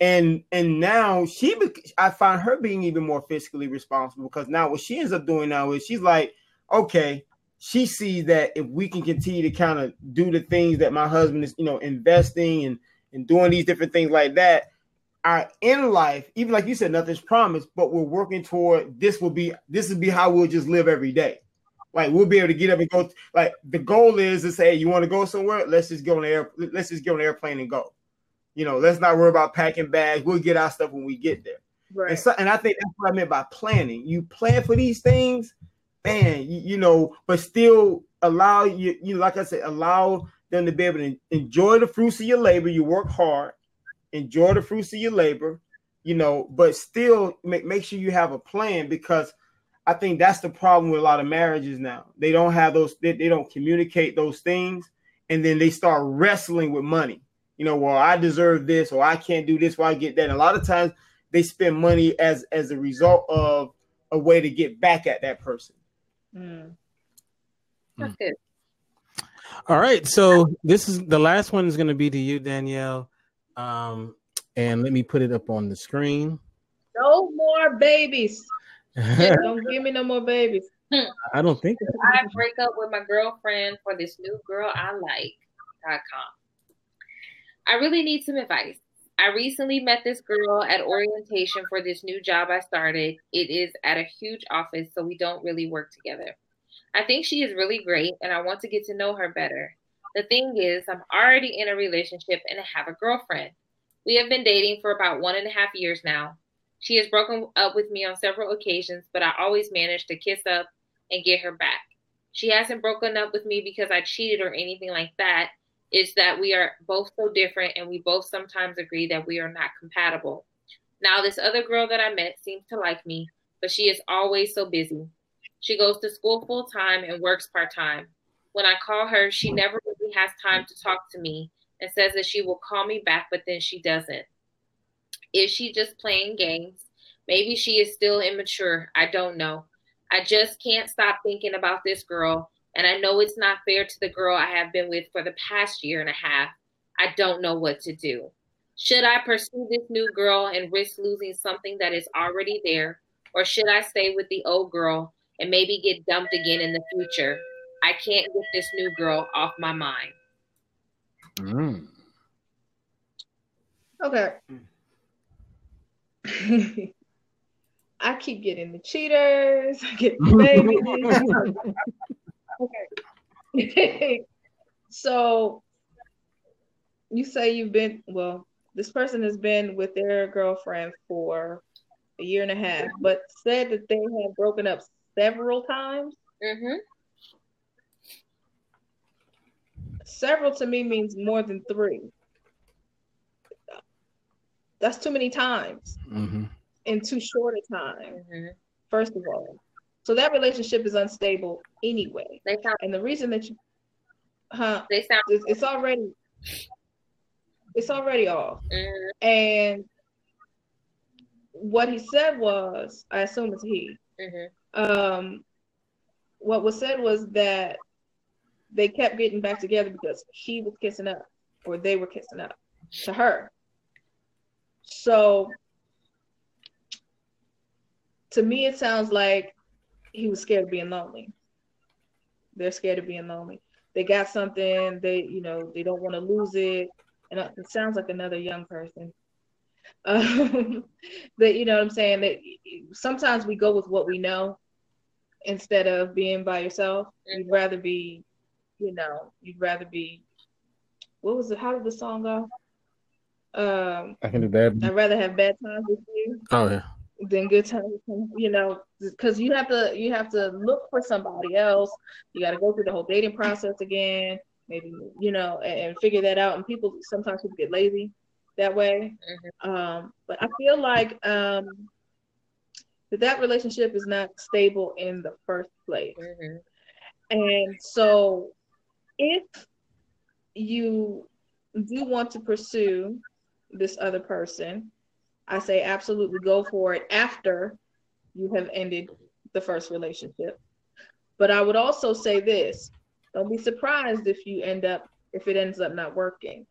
And and now she, I find her being even more fiscally responsible because now what she ends up doing now is she's like, okay, she sees that if we can continue to kind of do the things that my husband is, you know, investing and and doing these different things like that, our in life, even like you said, nothing's promised, but we're working toward this will be this will be how we'll just live every day. Like we'll be able to get up and go. Like the goal is to say, hey, you want to go somewhere? Let's just go on the air. Let's just get on the airplane and go. You know, let's not worry about packing bags. We'll get our stuff when we get there. Right. And, so, and I think that's what I meant by planning. You plan for these things, man. You, you know, but still allow you. You like I said, allow them to be able to enjoy the fruits of your labor. You work hard, enjoy the fruits of your labor. You know, but still make make sure you have a plan because I think that's the problem with a lot of marriages now. They don't have those, they, they don't communicate those things, and then they start wrestling with money. You know, well, I deserve this, or I can't do this, while I get that. And a lot of times they spend money as as a result of a way to get back at that person. Mm. That's good. All right, so this is the last one is going to be to you, Danielle. Um, and let me put it up on the screen. No more babies. <laughs> don't give me no more babies. <laughs> I don't think I break up with my girlfriend for this new girl I like.com. I really need some advice. I recently met this girl at orientation for this new job I started. It is at a huge office, so we don't really work together. I think she is really great and I want to get to know her better. The thing is, I'm already in a relationship and I have a girlfriend. We have been dating for about one and a half years now. She has broken up with me on several occasions, but I always manage to kiss up and get her back. She hasn't broken up with me because I cheated or anything like that. It's that we are both so different and we both sometimes agree that we are not compatible. Now, this other girl that I met seems to like me, but she is always so busy. She goes to school full time and works part time. When I call her, she never really has time to talk to me and says that she will call me back, but then she doesn't. Is she just playing games? Maybe she is still immature. I don't know. I just can't stop thinking about this girl, and I know it's not fair to the girl I have been with for the past year and a half. I don't know what to do. Should I pursue this new girl and risk losing something that is already there, or should I stay with the old girl and maybe get dumped again in the future? I can't get this new girl off my mind. Mm. Okay. <laughs> I keep getting the cheaters, I get the babies. <laughs> okay. <laughs> so you say you've been well, this person has been with their girlfriend for a year and a half, but said that they have broken up several times. Mm-hmm. Several to me means more than three. That's too many times Mm-hmm. in too short a time, Mm-hmm. first of all. So that relationship is unstable anyway. They sound. And the reason that you, huh, They sound. it's, it's already, it's already off. Mm, And what he said was, I assume it's he. mm-hmm. Um, what was said was that they kept getting back together because he was kissing up, or they were kissing up to her. So, to me, it sounds like he was scared of being lonely. They're scared of being lonely. They got something. They, you know, they don't want to lose it. And it sounds like another young person. <laughs> Um, that you know what I'm saying. That sometimes we go with what we know instead of being by yourself. You'd rather be, you know, you'd rather be. What was it? How did the song go? Um, I can do bad. I'd rather have bad times with you Oh yeah. than good times. You know, because you have to you have to look for somebody else. You got to go through the whole dating process again. Maybe you know, and, and figure that out. And people sometimes people get lazy that way. Um, but I feel like um, that that relationship is not stable in the first place. Mm-hmm. And so, if you do want to pursue this other person, I say absolutely go for it after you have ended the first relationship. But I would also say this. Don't be surprised if you end up, if it ends up not working,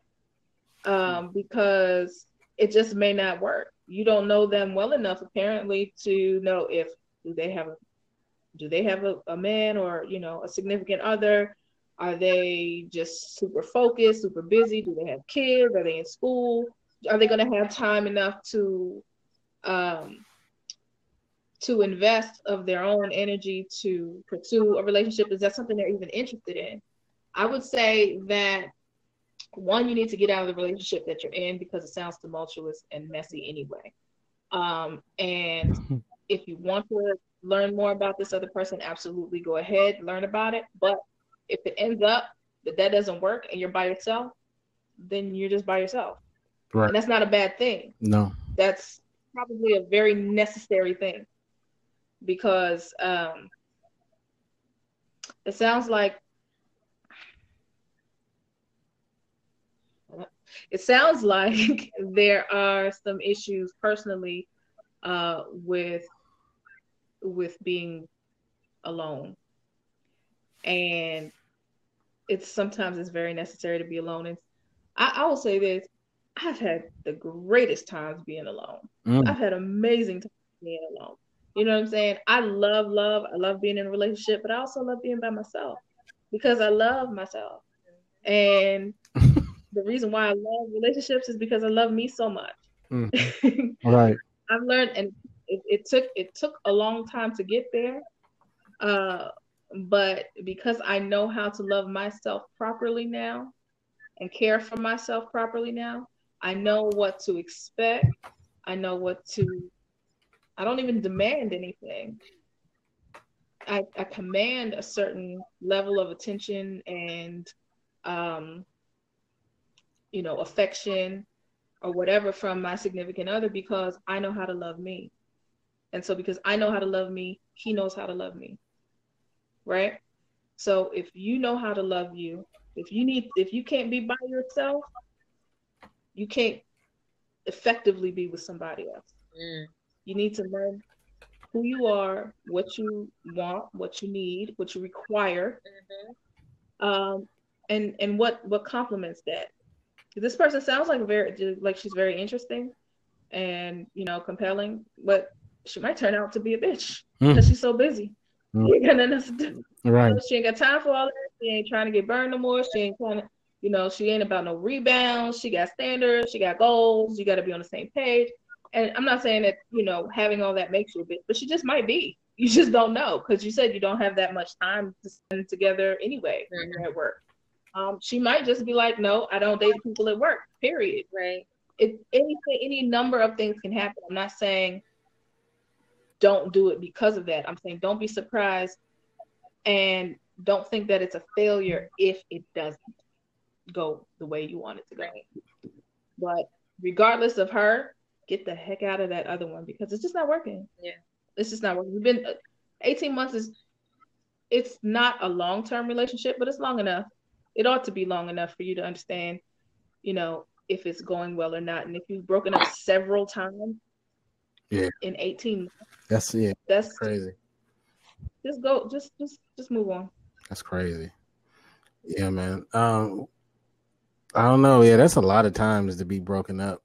um, because it just may not work. You don't know them well enough, apparently, to know if do they have a do they have a, a man or you know a significant other? Are they just super focused super busy? Do they have kids? Are they in school are they going to have time enough to um to invest of their own energy to pursue a relationship is that something they're even interested in i would say that one you need to get out of the relationship that you're in because it sounds tumultuous and messy anyway um and <laughs> if you want to learn more about this other person, absolutely go ahead, learn about it. But if it ends up that that doesn't work and you're by yourself, then you're just by yourself. Right. And that's not a bad thing. No. That's probably a very necessary thing because um, it sounds like it sounds <laughs> like there are some issues personally uh, with with being alone and it's sometimes it's very necessary to be alone and I, I will say this i've had the greatest times being alone Mm. i've had amazing times being alone you know what i'm saying i love love i love being in a relationship but i also love being by myself because i love myself and <laughs> the reason why i love relationships is because i love me so much Mm. <laughs> Right. I've learned, and it, it took it took a long time to get there, uh, but because I know how to love myself properly now, and care for myself properly now, I know what to expect. I know what to I don't even demand anything. I, I command a certain level of attention and um, you know affection or whatever from my significant other because I know how to love me. And so because I know how to love me, he knows how to love me. Right? So if you know how to love you, if you need if you can't be by yourself, you can't effectively be with somebody else. Mm. You need to learn who you are, what you want, what you need, what you require, mm-hmm. um, and and what what complements that. This person sounds like very like she's very interesting, and you know compelling, but she might turn out to be a bitch mm. because she's so busy. Mm. <laughs> She ain't got nothing to do. Right. she ain't got time for all that. She ain't trying to get burned no more. She ain't trying to, you know, she ain't about no rebounds. She got standards. She got goals. You got to be on the same page and I'm not saying that you know having all that makes you a bitch, but she just might be. <laughs> You just don't know because you said you don't have that much time to spend together anyway when you're at work. Um, she might just be like, no, I don't date people at work. Period. Right. It anything, any number of things can happen. I'm not saying don't do it because of that. I'm saying don't be surprised and don't think that it's a failure if it doesn't go the way you want it to go. But regardless of her, get the heck out of that other one because it's just not working. Yeah. It's just not working. We've been uh, 18 months is it's not a long-term relationship, but it's long enough. It ought to be long enough for you to understand, you know, if it's going well or not. And if you've broken up several times yeah. in 18 months, that's yeah. That's crazy. Just go just just just move on. That's crazy. Yeah, man. Um I don't know. Yeah, that's a lot of times to be broken up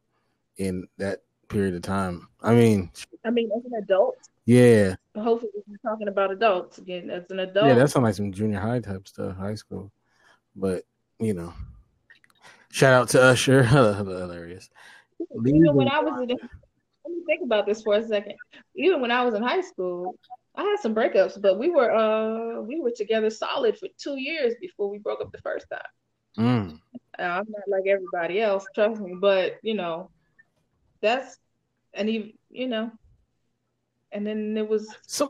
in that period of time. I mean, I mean, as an adult. Yeah. Hopefully, we're talking about adults again. As an adult. Yeah, that sounds like some junior high type stuff, high school. But you know, shout out to Usher, <laughs> hilarious. <laughs> Even when I was in, let me think about this for a second. Even when I was in high school, I had some breakups, but we were uh we were together solid for two years before we broke up the first time. Mm. I'm not like everybody else, trust me, but you know, that's and he you know and then it was some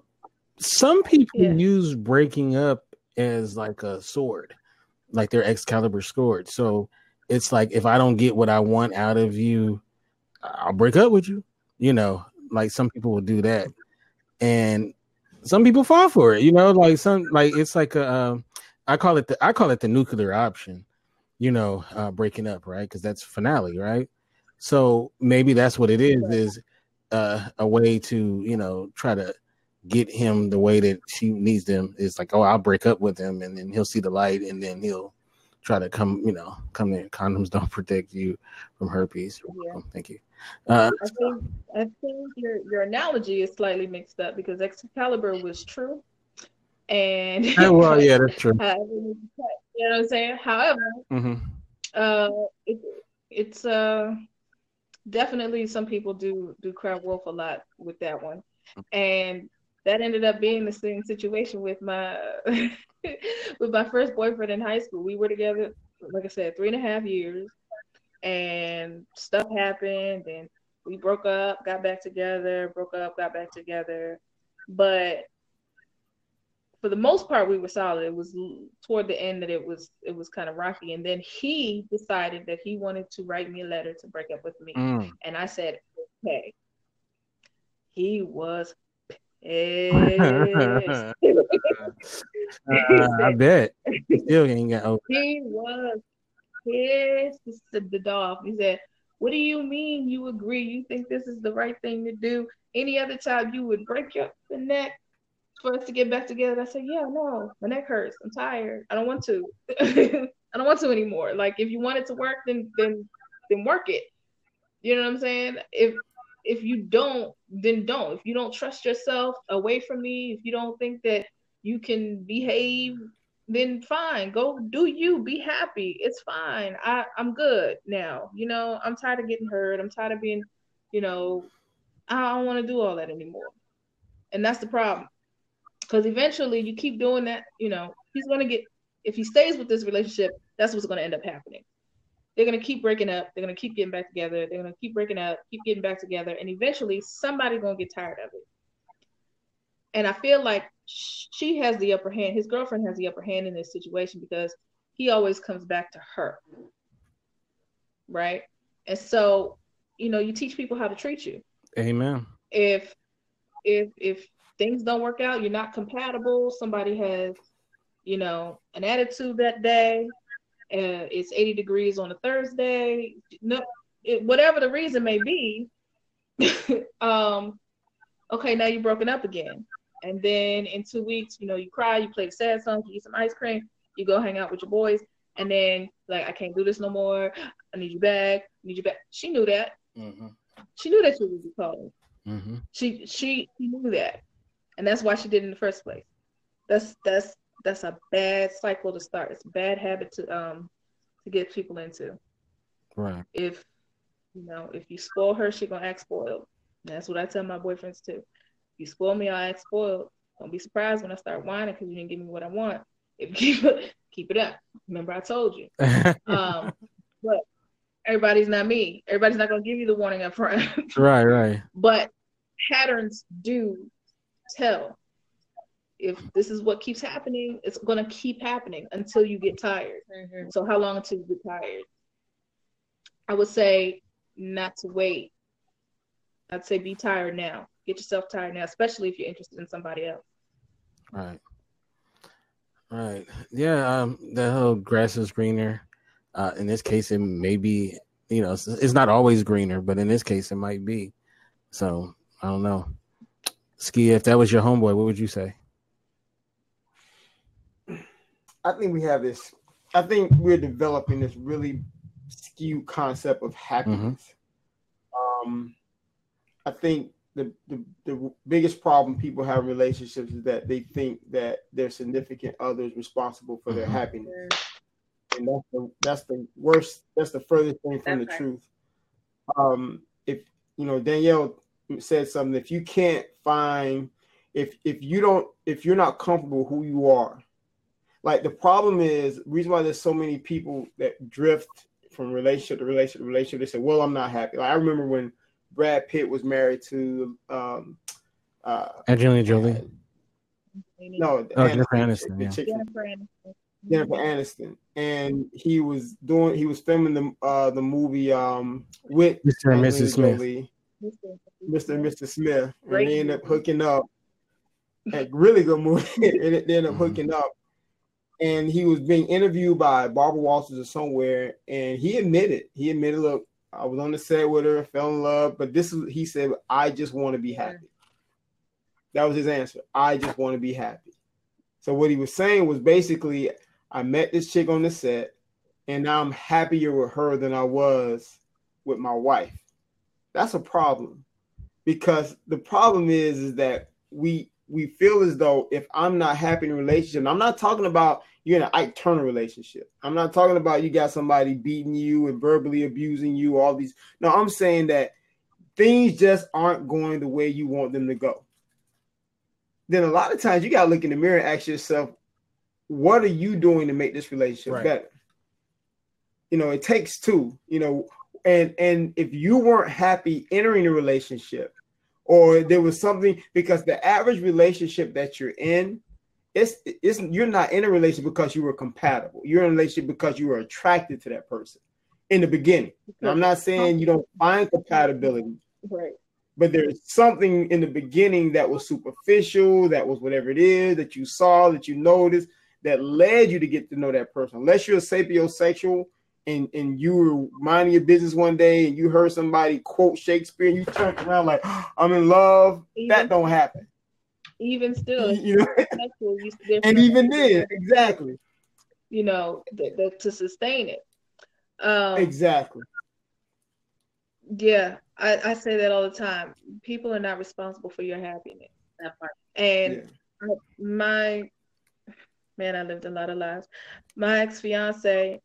some people yeah. use breaking up as like a sword like their excalibur sword. So it's like if i don't get what i want out of you i'll break up with you you know like some people will do that. And some people fall for it you know like some like it's like a um, I call it the i call it the nuclear option you know uh breaking up right because that's finale right so maybe that's what it is is uh, a way to you know try to get him the way that she needs them. It's like oh I'll break up with him and then he'll see the light and then he'll try to come you know come in. Condoms <laughs> don't protect you from herpes. Yeah. thank you. Uh, I think I think your your analogy is slightly mixed up because Excalibur was true. And well, <laughs> yeah, that's true. you know what I'm saying? However, mm-hmm. uh, it, it's uh definitely some people do do cry wolf a lot with that one, and that ended up being the same situation with my <laughs> with my first boyfriend in high school. We were together, like I said, three and a half years, and stuff happened, and we broke up, got back together, broke up, got back together, but for the most part we were solid. It was toward the end that it was it was kind of rocky. And then he decided that he wanted to write me a letter to break up with me. Mm. and i said okay. He was <laughs> pissed. uh, i bet. Still ain't got over he was pissed. The dog he said what do you mean you agree? You think this is the right thing to do? Any other time you would break your neck for us to get back together. I said, yeah, no, my neck hurts. I'm tired. I don't want to. <laughs> I don't want to anymore. Like if you want it to work, then then then work it. You know what I'm saying? If if you don't, then don't. If you don't trust yourself away from me, if you don't think that you can behave, then fine. Go do you. Be happy. It's fine. I, I'm good now. You know, I'm tired of getting hurt. I'm tired of being, you know, I don't want to do all that anymore. And that's the problem because eventually you keep doing that, you know, he's going to get, if he stays with this relationship, that's what's going to end up happening. they're gonna keep breaking up. They're gonna keep getting back together. They're gonna keep breaking up, keep getting back together, and eventually somebody's gonna get tired of it. And I feel like she has the upper hand. His girlfriend has the upper hand in this situation because he always comes back to her, right? And so, you know, you teach people how to treat you. Amen. If if if things don't work out, you're not compatible. Somebody has, you know, an attitude that day uh, it's 80 degrees on a Thursday, no, it, whatever the reason may be, <laughs> um, okay, now you're broken up again. And then in two weeks, you know, you cry, you play the sad song, you eat some ice cream, you go hang out with your boys, and then like, I can't do this no more. I need you back. I need you back. She knew that. Mm-hmm. She knew that she was cold. Mm-hmm. She she knew that, and that's why she did it in the first place. That's that's that's a bad cycle to start. It's a bad habit to um to get people into. Right. If you know, if you spoil her, she gonna act spoiled. that's what I tell my boyfriends too. If you spoil me, I act spoiled. Don't be surprised when I start whining because you didn't give me what I want. If you keep it, keep it up. Remember, I told you. <laughs> um, but everybody's not me. Everybody's not gonna give you the warning up front. right, right. But patterns do tell if this is what keeps happening, it's gonna keep happening until you get tired. Mm-hmm. So how long until you get tired? I would say not to wait. I'd say be tired now. Get yourself tired now, especially if you're interested in somebody else. Right. Right. Yeah. Um. The whole grass is greener. Uh, in this case, it may be. You know, it's, it's not always greener, but in this case, it might be. So I don't know. Ski, if that was your homeboy, what would you say? I think we have this. I think we're developing this really skewed concept of happiness. Mm-hmm. Um, I think the, the the biggest problem people have in relationships is that they think that their significant other is responsible for their mm-hmm. happiness, and that's the that's the worst. That's the furthest thing from that's the right. truth. Um, if you know Danielle said something, if you can't find if if you don't if you're not comfortable who you are like the problem is reason why there's so many people that drift from relationship to relationship to relationship. They say, "Well, I'm not happy." Like I remember when Brad Pitt was married to um, uh, Angelina Jolie. Uh, no, oh, Jennifer Aniston. Yeah. Jennifer Aniston. Jennifer Aniston, and he was doing he was filming the uh, the movie um, with Mr. and Mrs. Smith. Jolie, Mr. and Mr. Smith, and they end up hooking up. A really good movie, <laughs> and they end up mm-hmm. hooking up and he was being interviewed by Barbara Walters or somewhere, and he admitted, he admitted, look, I was on the set with her, fell in love, but this is he said, I just want to be happy. That was his answer. I just want to be happy. So what he was saying was basically, I met this chick on the set, and now I'm happier with her than I was with my wife. That's a problem. Because the problem is, is that we we feel as though if I'm not happy in a relationship, I'm not talking about you're in an Ike Turner relationship. I'm not talking about you got somebody beating you and verbally abusing you, all these. No, I'm saying that things just aren't going the way you want them to go. Then a lot of times you gotta look in the mirror and ask yourself, what are you doing to make this relationship right. better? You know, it takes two, you know, and and if you weren't happy entering a relationship, or there was something because the average relationship that you're in it's it's you're not in a relationship because you were compatible. You're in a relationship because you were attracted to that person in the beginning. Now, i'm not saying you don't find compatibility right. but there's something in the beginning that was superficial that was whatever it is that you saw that you noticed that led you to get to know that person. Unless you're a sapiosexual and and you were minding your business one day and you heard somebody quote Shakespeare and you turned around like <gasps> I'm in love. Even, that don't happen. Even still, <laughs> you know, and even then, exactly. You know, the, the, to sustain it. Um, exactly. Yeah, I, I say that all the time. People are not responsible for your happiness. That part. And yeah. my man, I lived a lot of lives. My ex fiance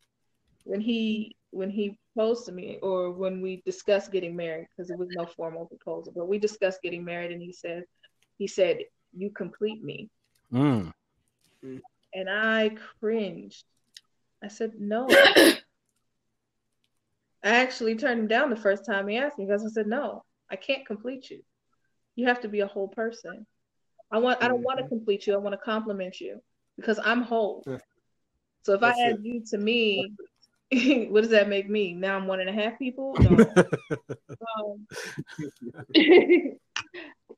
when he when he proposed to me or when we discussed getting married because it was no formal proposal but we discussed getting married and he said he said you complete me mm. and i cringed i said no <coughs> I actually turned him down the first time he asked me because I said, no, I can't complete you. You have to be a whole person. I want I don't want to mm-hmm. complete you. I want to compliment you because I'm whole. So if That's I add it. you to me, <laughs> what does that make me? Now I'm one and a half people. <laughs>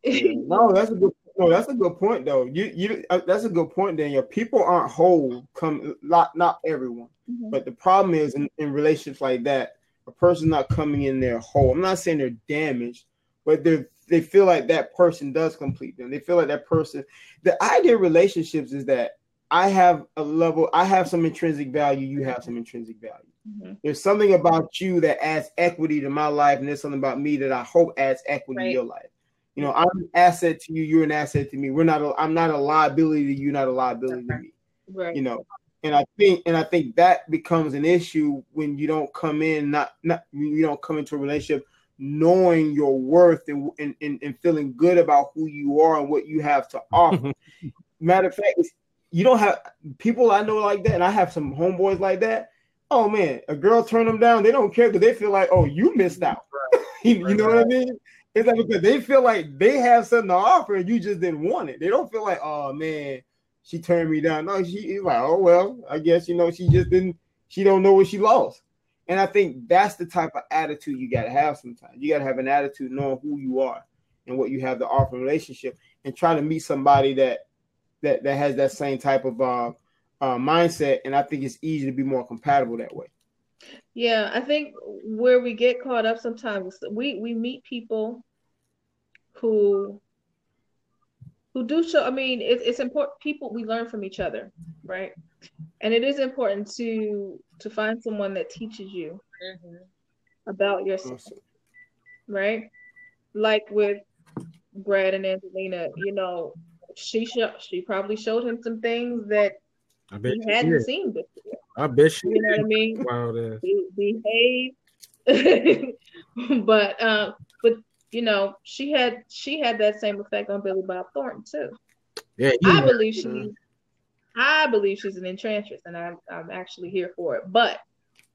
No, um, no that's a good. No, that's a good point though. You you uh, that's a good point, Danielle. People aren't whole. Come not not everyone, mm-hmm. but the problem is in, in relationships like that, a person's not coming in there whole. I'm not saying they're damaged, but they they feel like that person does complete them. They feel like that person. The idea of relationships is that I have a level, I have some intrinsic value, you have some intrinsic value. Mm-hmm. There's something about you that adds equity to my life, and there's something about me that I hope adds equity right. to your life. You know, I'm an asset to you, you're an asset to me. We're not a, I'm not a liability to you, not a liability to me. Right. You know, and I think and I think that becomes an issue when you don't come in not not you don't come into a relationship knowing your worth and, and, and, feeling good about who you are and what you have to offer. <laughs> Matter of fact, you don't have people I know like that, and I have some homeboys like that. Oh man, a girl turn them down, they don't care because they feel like, oh, you missed out. <laughs> you, you know what I mean? It's like because they feel like they have something to offer and you just didn't want it. They don't feel like, oh man, she turned me down. No, she like, oh well, I guess you know she just didn't. She don't know what she lost. And I think that's the type of attitude you got to have sometimes. You got to have an attitude knowing who you are and what you have to offer in a relationship and try to meet somebody that that that has that same type of uh, uh, mindset. And I think it's easy to be more compatible that way. Yeah, I think where we get caught up sometimes we we meet people who who do show. I mean, it, it's important. People we learn from each other, right? and it is important to to find someone that teaches you mm-hmm. about yourself right like with brad and angelina you know she sh- she probably showed him some things that I bet he hadn't did. seen before. I bet she you know what i mean? Wow, be, behave. <laughs> But um but you know she had she had that same effect on billy bob thornton too. Yeah i believe she I believe she's an enchantress, and I'm I'm actually here for it. But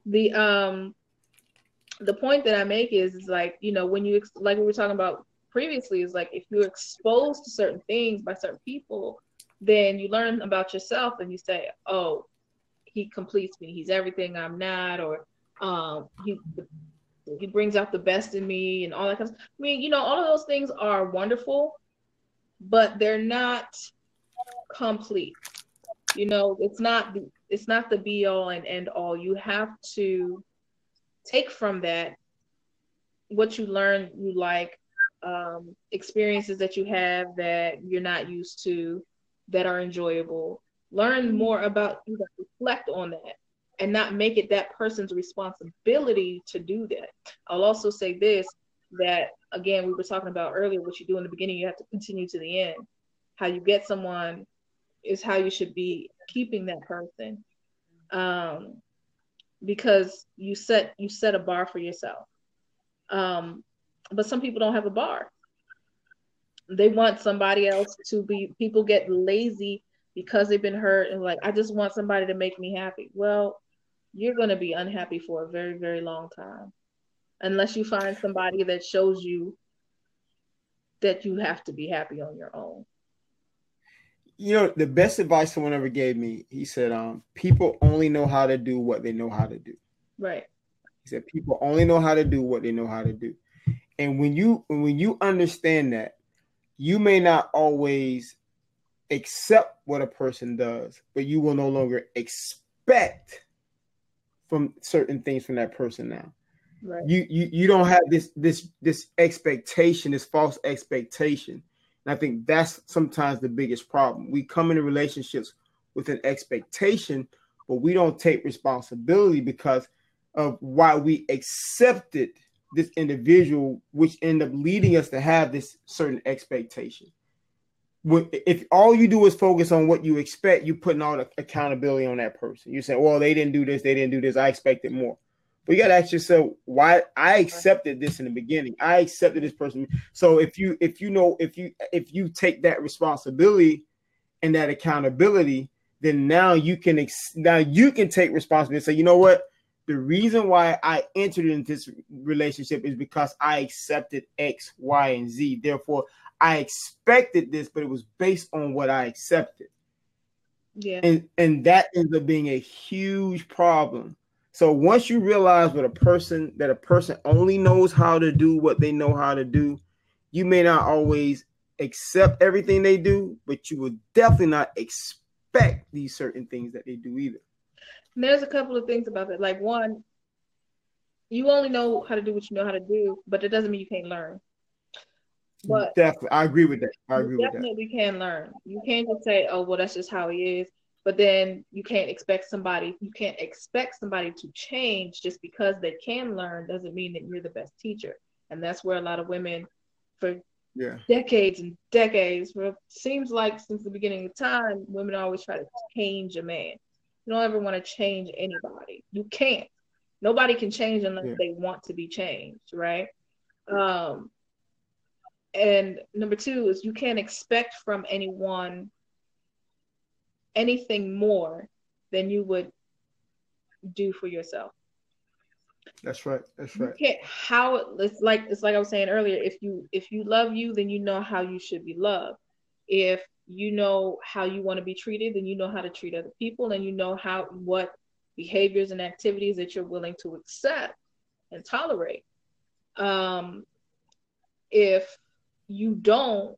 the um the point that I make is is like you know when you like we were talking about previously is like if you're exposed to certain things by certain people, then you learn about yourself and you say, oh, he completes me. He's everything I'm not, or um he he brings out the best in me and all that kind of. I mean, you know, all of those things are wonderful, but they're not complete you know it's not the it's not the be all and end all you have to take from that what you learn you like um, experiences that you have that you're not used to that are enjoyable. Learn more about you know, reflect on that and not make it that person's responsibility to do that. I'll also say this that again we were talking about earlier what you do in the beginning you have to continue to the end. How you get someone is how you should be keeping that person um, because you set you set a bar for yourself. Um, but some people don't have a bar. They want somebody else to be people get lazy because they've been hurt and like i just want somebody to make me happy. Well you're going to be unhappy for a very very long time unless you find somebody that shows you that you have to be happy on your own. You know the best advice someone ever gave me he said um people only know how to do what they know how to do. Right. He said people only know how to do what they know how to do and when you when you understand that you may not always accept what a person does but you will no longer expect from certain things from that person now right. you, you you don't have this this this expectation this false expectation and I think that's sometimes the biggest problem. We come into relationships with an expectation, but we don't take responsibility because of why we accepted this individual, which end up leading us to have this certain expectation. If all you do is focus on what you expect, you're putting all the accountability on that person. You say, well, they didn't do this, they didn't do this, I expected more. But you got to ask yourself why I accepted this in the beginning. I accepted this person. So if you if you know if you if you take that responsibility and that accountability, then now you can ex- now you can take responsibility and say, you know what, the reason why I entered into this relationship is because I accepted X, Y, and Z. Therefore, I expected this, but it was based on what I accepted. Yeah. And and that ends up being a huge problem. So once you realize what a person that a person only knows how to do what they know how to do, you may not always accept everything they do, but you will definitely not expect these certain things that they do either. And there's a couple of things about that. Like one, you only know how to do what you know how to do, but it doesn't mean you can't learn. But definitely, I agree with that. I agree with that. definitely can learn. You can't just say, "Oh, well, that's just how he is." But then you can't expect somebody. You can't expect somebody to change just because they can learn. Doesn't mean that you're the best teacher. And that's where a lot of women, for Yeah. decades and decades, seems like since the beginning of time, women always try to change a man. You don't ever want to change anybody. You can't. Nobody can change unless Yeah. they want to be changed, right? Um, and number two is you can't expect from anyone anything more than you would do for yourself. That's right. That's You right. can't how it's like it's like I was saying earlier. If you if you love you, then you know how you should be loved. If you know how you want to be treated, then you know how to treat other people, and you know how what behaviors and activities that you're willing to accept and tolerate. Um, if you don't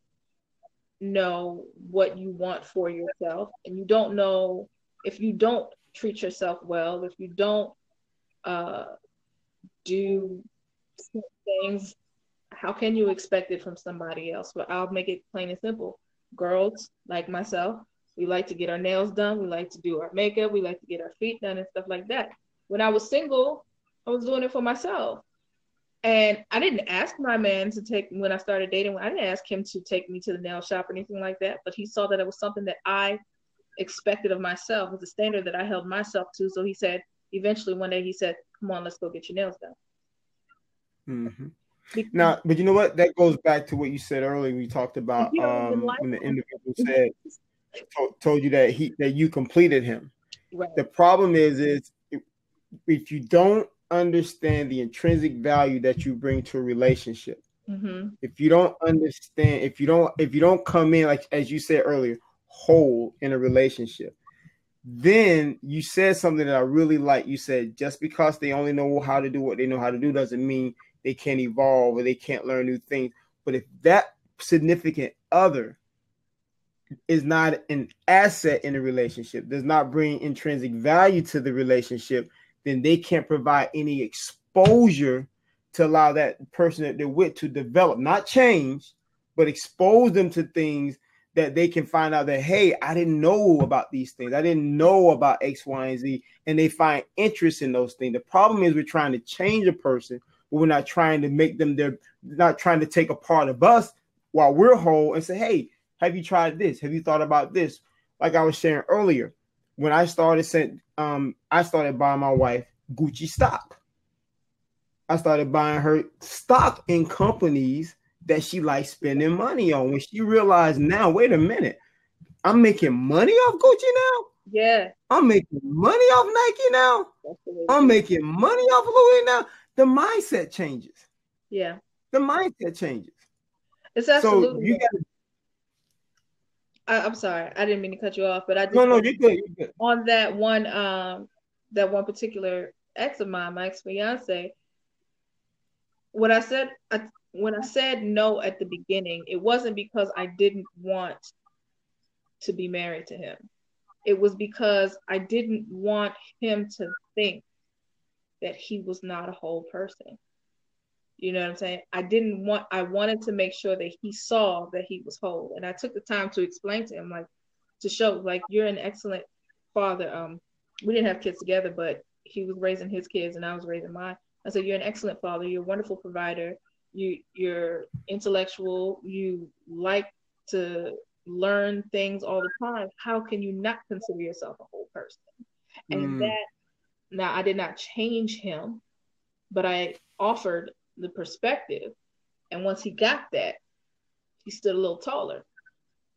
know what you want for yourself, and you don't know if you don't treat yourself well, if you don't uh, do things, how can you expect it from somebody else? But I'll make it plain and simple. Girls like myself, we like to get our nails done, we like to do our makeup, we like to get our feet done and stuff like that. When I was single, I was doing it for myself. And I didn't ask my man to take when I started dating, I didn't ask him to take me to the nail shop or anything like that, but he saw that it was something that I expected of myself, was a standard that I held myself to. So he said, eventually one day he said, Come on, let's go get your nails done. Mm-hmm. Now, but you know what? That goes back to what you said earlier. We talked about um, when the individual said told, told you that he that you completed him. Right. The problem is, is if, if you don't understand the intrinsic value that you bring to a relationship, Mm-hmm. if you don't understand, if you don't, if you don't come in like as you said earlier, whole in a relationship, then you said something that I really like. You said just because they only know how to do what they know how to do doesn't mean they can't evolve or they can't learn new things. But if that significant other is not an asset in a relationship, does not bring intrinsic value to the relationship, then they can't provide any exposure to allow that person that they're with to develop, not change, but expose them to things that they can find out that, hey, I didn't know about these things. I didn't know about X, Y, and Z. And they find interest in those things. The problem is we're trying to change a person, we're not trying to make them their not trying to take a part of us while we're whole and say, hey, have you tried this? Have you thought about this? Like I was sharing earlier, when I started sent um I started buying my wife Gucci stock. I started buying her stock in companies that she likes spending money on. When she realized now, wait a minute, I'm making money off Gucci now. Yeah. I'm making money off Nike now. That's the way I'm making money off Louis now. The mindset changes. yeah. The mindset changes. It's absolutely. So you got I, I'm sorry, I didn't mean to cut you off, but I just no, no, you're good. You're good. on that one um that one particular ex of mine, my ex fiance. What I said, I, when I said no at the beginning, it wasn't because I didn't want to be married to him. It was because I didn't want him to think that he was not a whole person. You know what I'm saying? I didn't want, I wanted to make sure that he saw that he was whole. And I took the time to explain to him, like, to show, like, you're an excellent father. Um, we didn't have kids together, but he was raising his kids and I was raising mine. I said, You're an excellent father, you're a wonderful provider, you you're intellectual, you like to learn things all the time. How can you not consider yourself a whole person? And Mm. that now I did not change him, but I offered the perspective. And once he got that, he stood a little taller.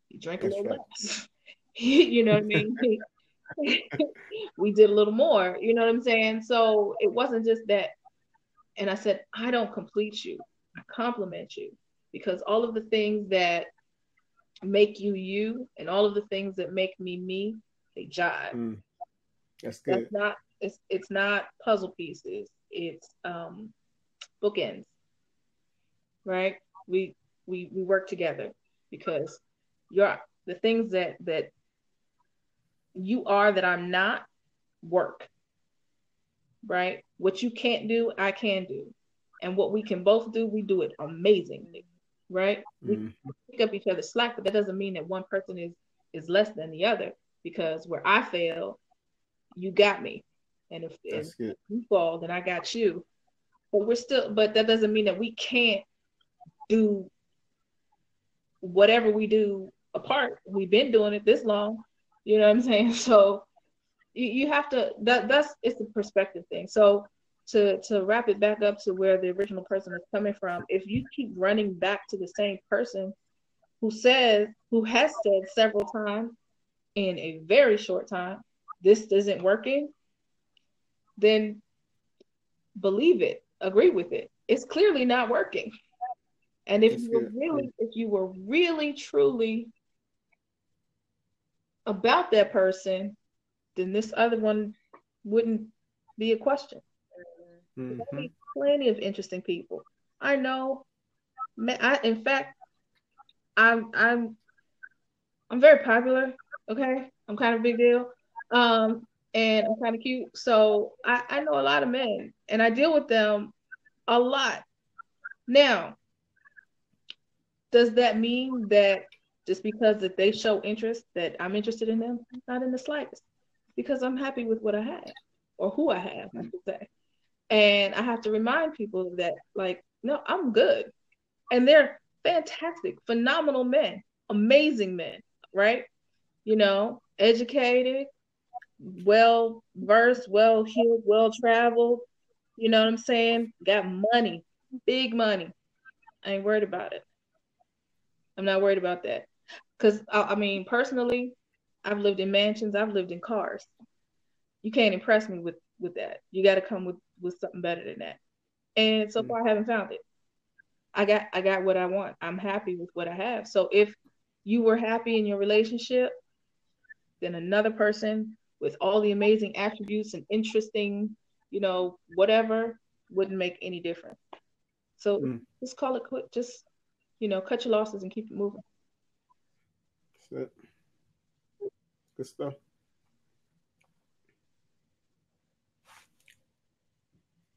He drank a little right. less. <laughs> you know what I mean? <laughs> We did a little more. You know what I'm saying? So it wasn't just that. And I said, I don't complete you. I compliment you because all of the things that make you you and all of the things that make me me, they jive. Mm. That's good. That's not it's it's not puzzle pieces. It's um bookends. Right? We we we work together because you're the things that that you are that I'm not work. Right? What you can't do, I can do. And what we can both do, we do it amazingly. Right? Mm-hmm. We pick up each other's slack, but that doesn't mean that one person is is less than the other because where I fail, you got me. And if, if you fall, then I got you. But we're still but that doesn't mean that we can't do whatever we do apart. We've been doing it this long. You know what I'm saying? <laughs> So you, you have to that that's it's a perspective thing. So to to wrap it back up to where the original person is coming from, if you keep running back to the same person who says who has said several times in a very short time, this isn't working, then believe it, agree with it. It's clearly not working. And if you were really, if you were really truly about that person, then this other one wouldn't be a question. Mm-hmm. Plenty of interesting people. I know. I, in fact, I'm I'm I'm very popular. Okay, I'm kind of a big deal, um, and I'm kind of cute. So I, I know a lot of men, and I deal with them a lot. Now, does that mean that just because that they show interest that I'm interested in them? Not in the slightest, because I'm happy with what I have or who I have, I should say. And I have to remind people that, like, no, I'm good, and they're fantastic, phenomenal men, amazing men, right? You know, educated, well versed, well heeled, well traveled. You know what I'm saying? Got money, big money. I ain't worried about it. I'm not worried about that. Because, I, I mean, personally, I've lived in mansions, I've lived in cars. You can't impress me with with that. You got to come with with something better than that. And so mm. far, I haven't found it. I got I got what I want. I'm happy with what I have. So if you were happy in your relationship, then another person with all the amazing attributes and interesting, you know, whatever wouldn't make any difference. So mm. just call it quit. Just you know, cut your losses and keep it moving. That's it. Good stuff.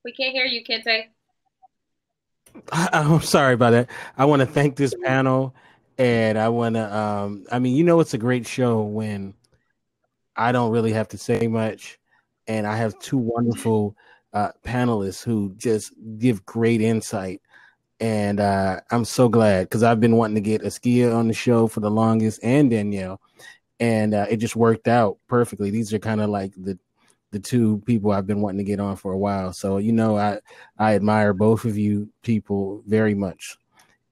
We can't hear you, Kente. <laughs> I'm sorry about that. I want to thank this panel, and I want to. Um, I mean, you know, it's a great show when I don't really have to say much, and I have two wonderful uh, panelists who just give great insight and uh, I'm so glad because I've been wanting to get Askia on the show for the longest and Danielle, and uh, it just worked out perfectly. These are kind of like the the two people I've been wanting to get on for a while. So you know, I I admire both of you people very much,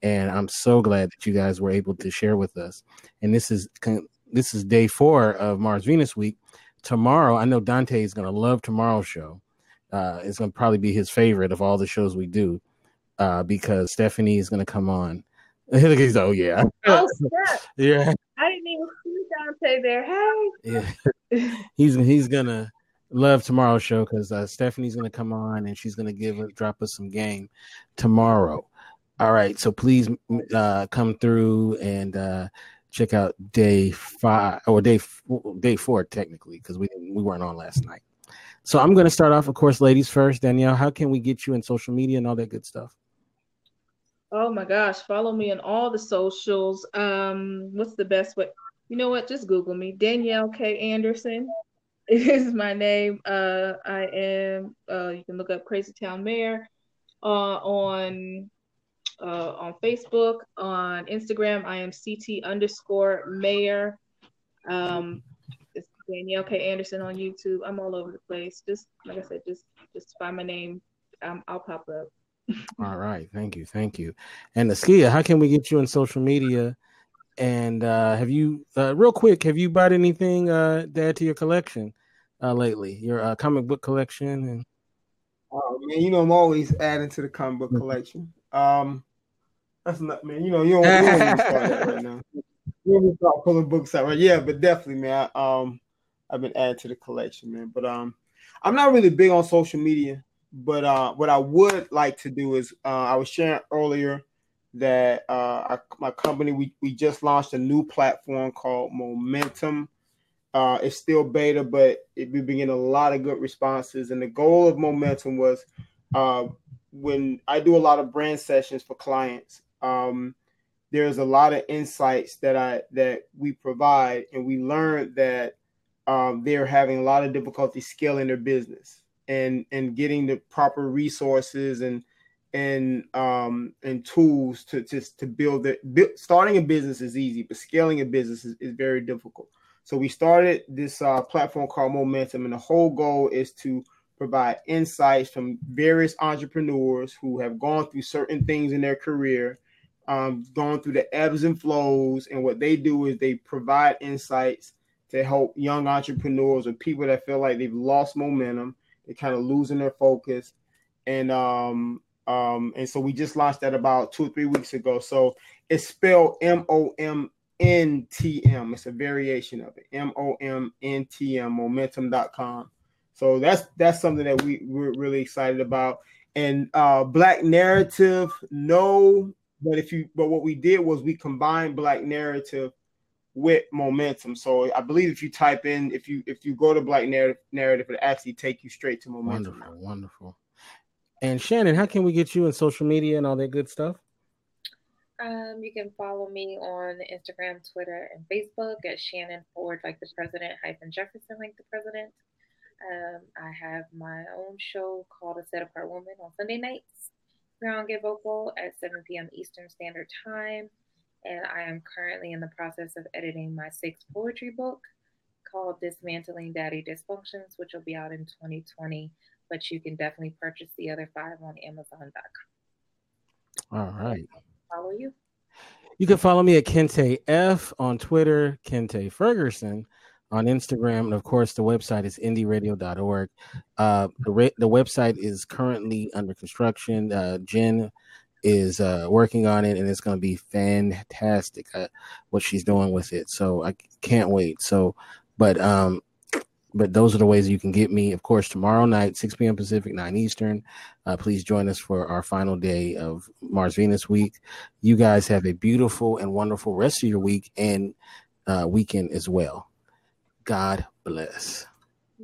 and I'm so glad that you guys were able to share with us. And this is this is day four of Mars Venus week. Tomorrow, I know Dante is going to love tomorrow's show. Uh, it's going to probably be his favorite of all the shows we do uh, because Stephanie is going to come on. <laughs> He's oh yeah, oh <laughs> yeah. I didn't even see Dante there. Hey, yeah, <laughs> he's he's gonna love tomorrow's show because uh, Stephanie's gonna come on and she's gonna give drop us some game tomorrow. All right, so please uh, come through and uh, check out day five or day day four technically because we we weren't on last night. So I'm going to start off, of course, ladies first. Danielle, how can we get you in social media and all that good stuff? Oh my gosh, follow me on all the socials. Um, what's the best way? You know what? Just Google me. Danielle K. Anderson <laughs> is my name. Uh, I am. Uh, you can look up Crazy Town Mayor uh, on uh, on Facebook, on Instagram. I am CT underscore Mayor. Um, it's Danielle K. Anderson on YouTube. I'm all over the place. Just like I said, just just find my name. Um, I'll pop up. <laughs> All right, thank you, thank you. And Askia, how can we get you on social media And uh, have you, uh, real quick, have you bought anything uh, to add to your collection uh, lately? Your uh, comic book collection? And oh man, you know I'm always adding to the comic book collection. Um, that's not man. You know you don't, you don't even start that right now. <laughs> You don't start pulling books out right. Yeah, but definitely, man. I, um, I've been adding to the collection, man. But um, I'm not really big on social media. But uh, what I would like to do is uh, I was sharing earlier that uh, our, my company we, we just launched a new platform called Momentum. Uh, it's still beta, but it, we've been getting a lot of good responses. And the goal of Momentum was uh, when I do a lot of brand sessions for clients. Um, there's a lot of insights that I that we provide, and we learned that um, they're having a lot of difficulty scaling their business and and getting the proper resources and and um and tools to just to build it starting a business is easy but scaling a business is, is very difficult. So we started this uh, platform called momentum and the whole goal is to provide insights from various entrepreneurs who have gone through certain things in their career um, gone through the ebbs and flows and what they do is they provide insights to help young entrepreneurs or people that feel like they've lost momentum they're kind of losing their focus, and um um and so we just launched that about two or three weeks ago. So it's spelled M O M N T M. It's a variation of it. M O M N T M. Momentum.com. So that's that's something that we we're really excited about. And uh Black Narrative, no, but if you but what we did was we combined Black Narrative with momentum. So I believe if you type in, if you if you go to Black Narrative, narrative it actually take you straight to momentum. Wonderful, wonderful. And Shannon, how can we get you in social media and all that good stuff? Um, you can follow me on Instagram, Twitter, and Facebook at Shannon Ford, like the president, hyphen Jefferson, like the president. Um, I have my own show called A Set Apart Woman on Sunday nights on Get Vocal at 7 p.m. Eastern Standard Time and I am currently in the process of editing my sixth poetry book called Dismantling Daddy Dysfunctions, which will be out in 2020. But you can definitely purchase the other five on Amazon.com. All right. Follow you. You can follow me at Kente F on Twitter, Kente Ferguson on Instagram, and of course, the website is indieradio.org. Uh, the, re- the website is currently under construction. Uh, Jen is uh, working on it, and it's going to be fantastic uh, what she's doing with it. So I can't wait. So, but um, but those are the ways you can get me. Of course, tomorrow night, 6 p.m. Pacific, 9 Eastern. Uh, please join us for our final day of Mars Venus week. You guys have a beautiful and wonderful rest of your week and uh, weekend as well. God bless.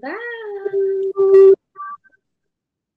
Bye.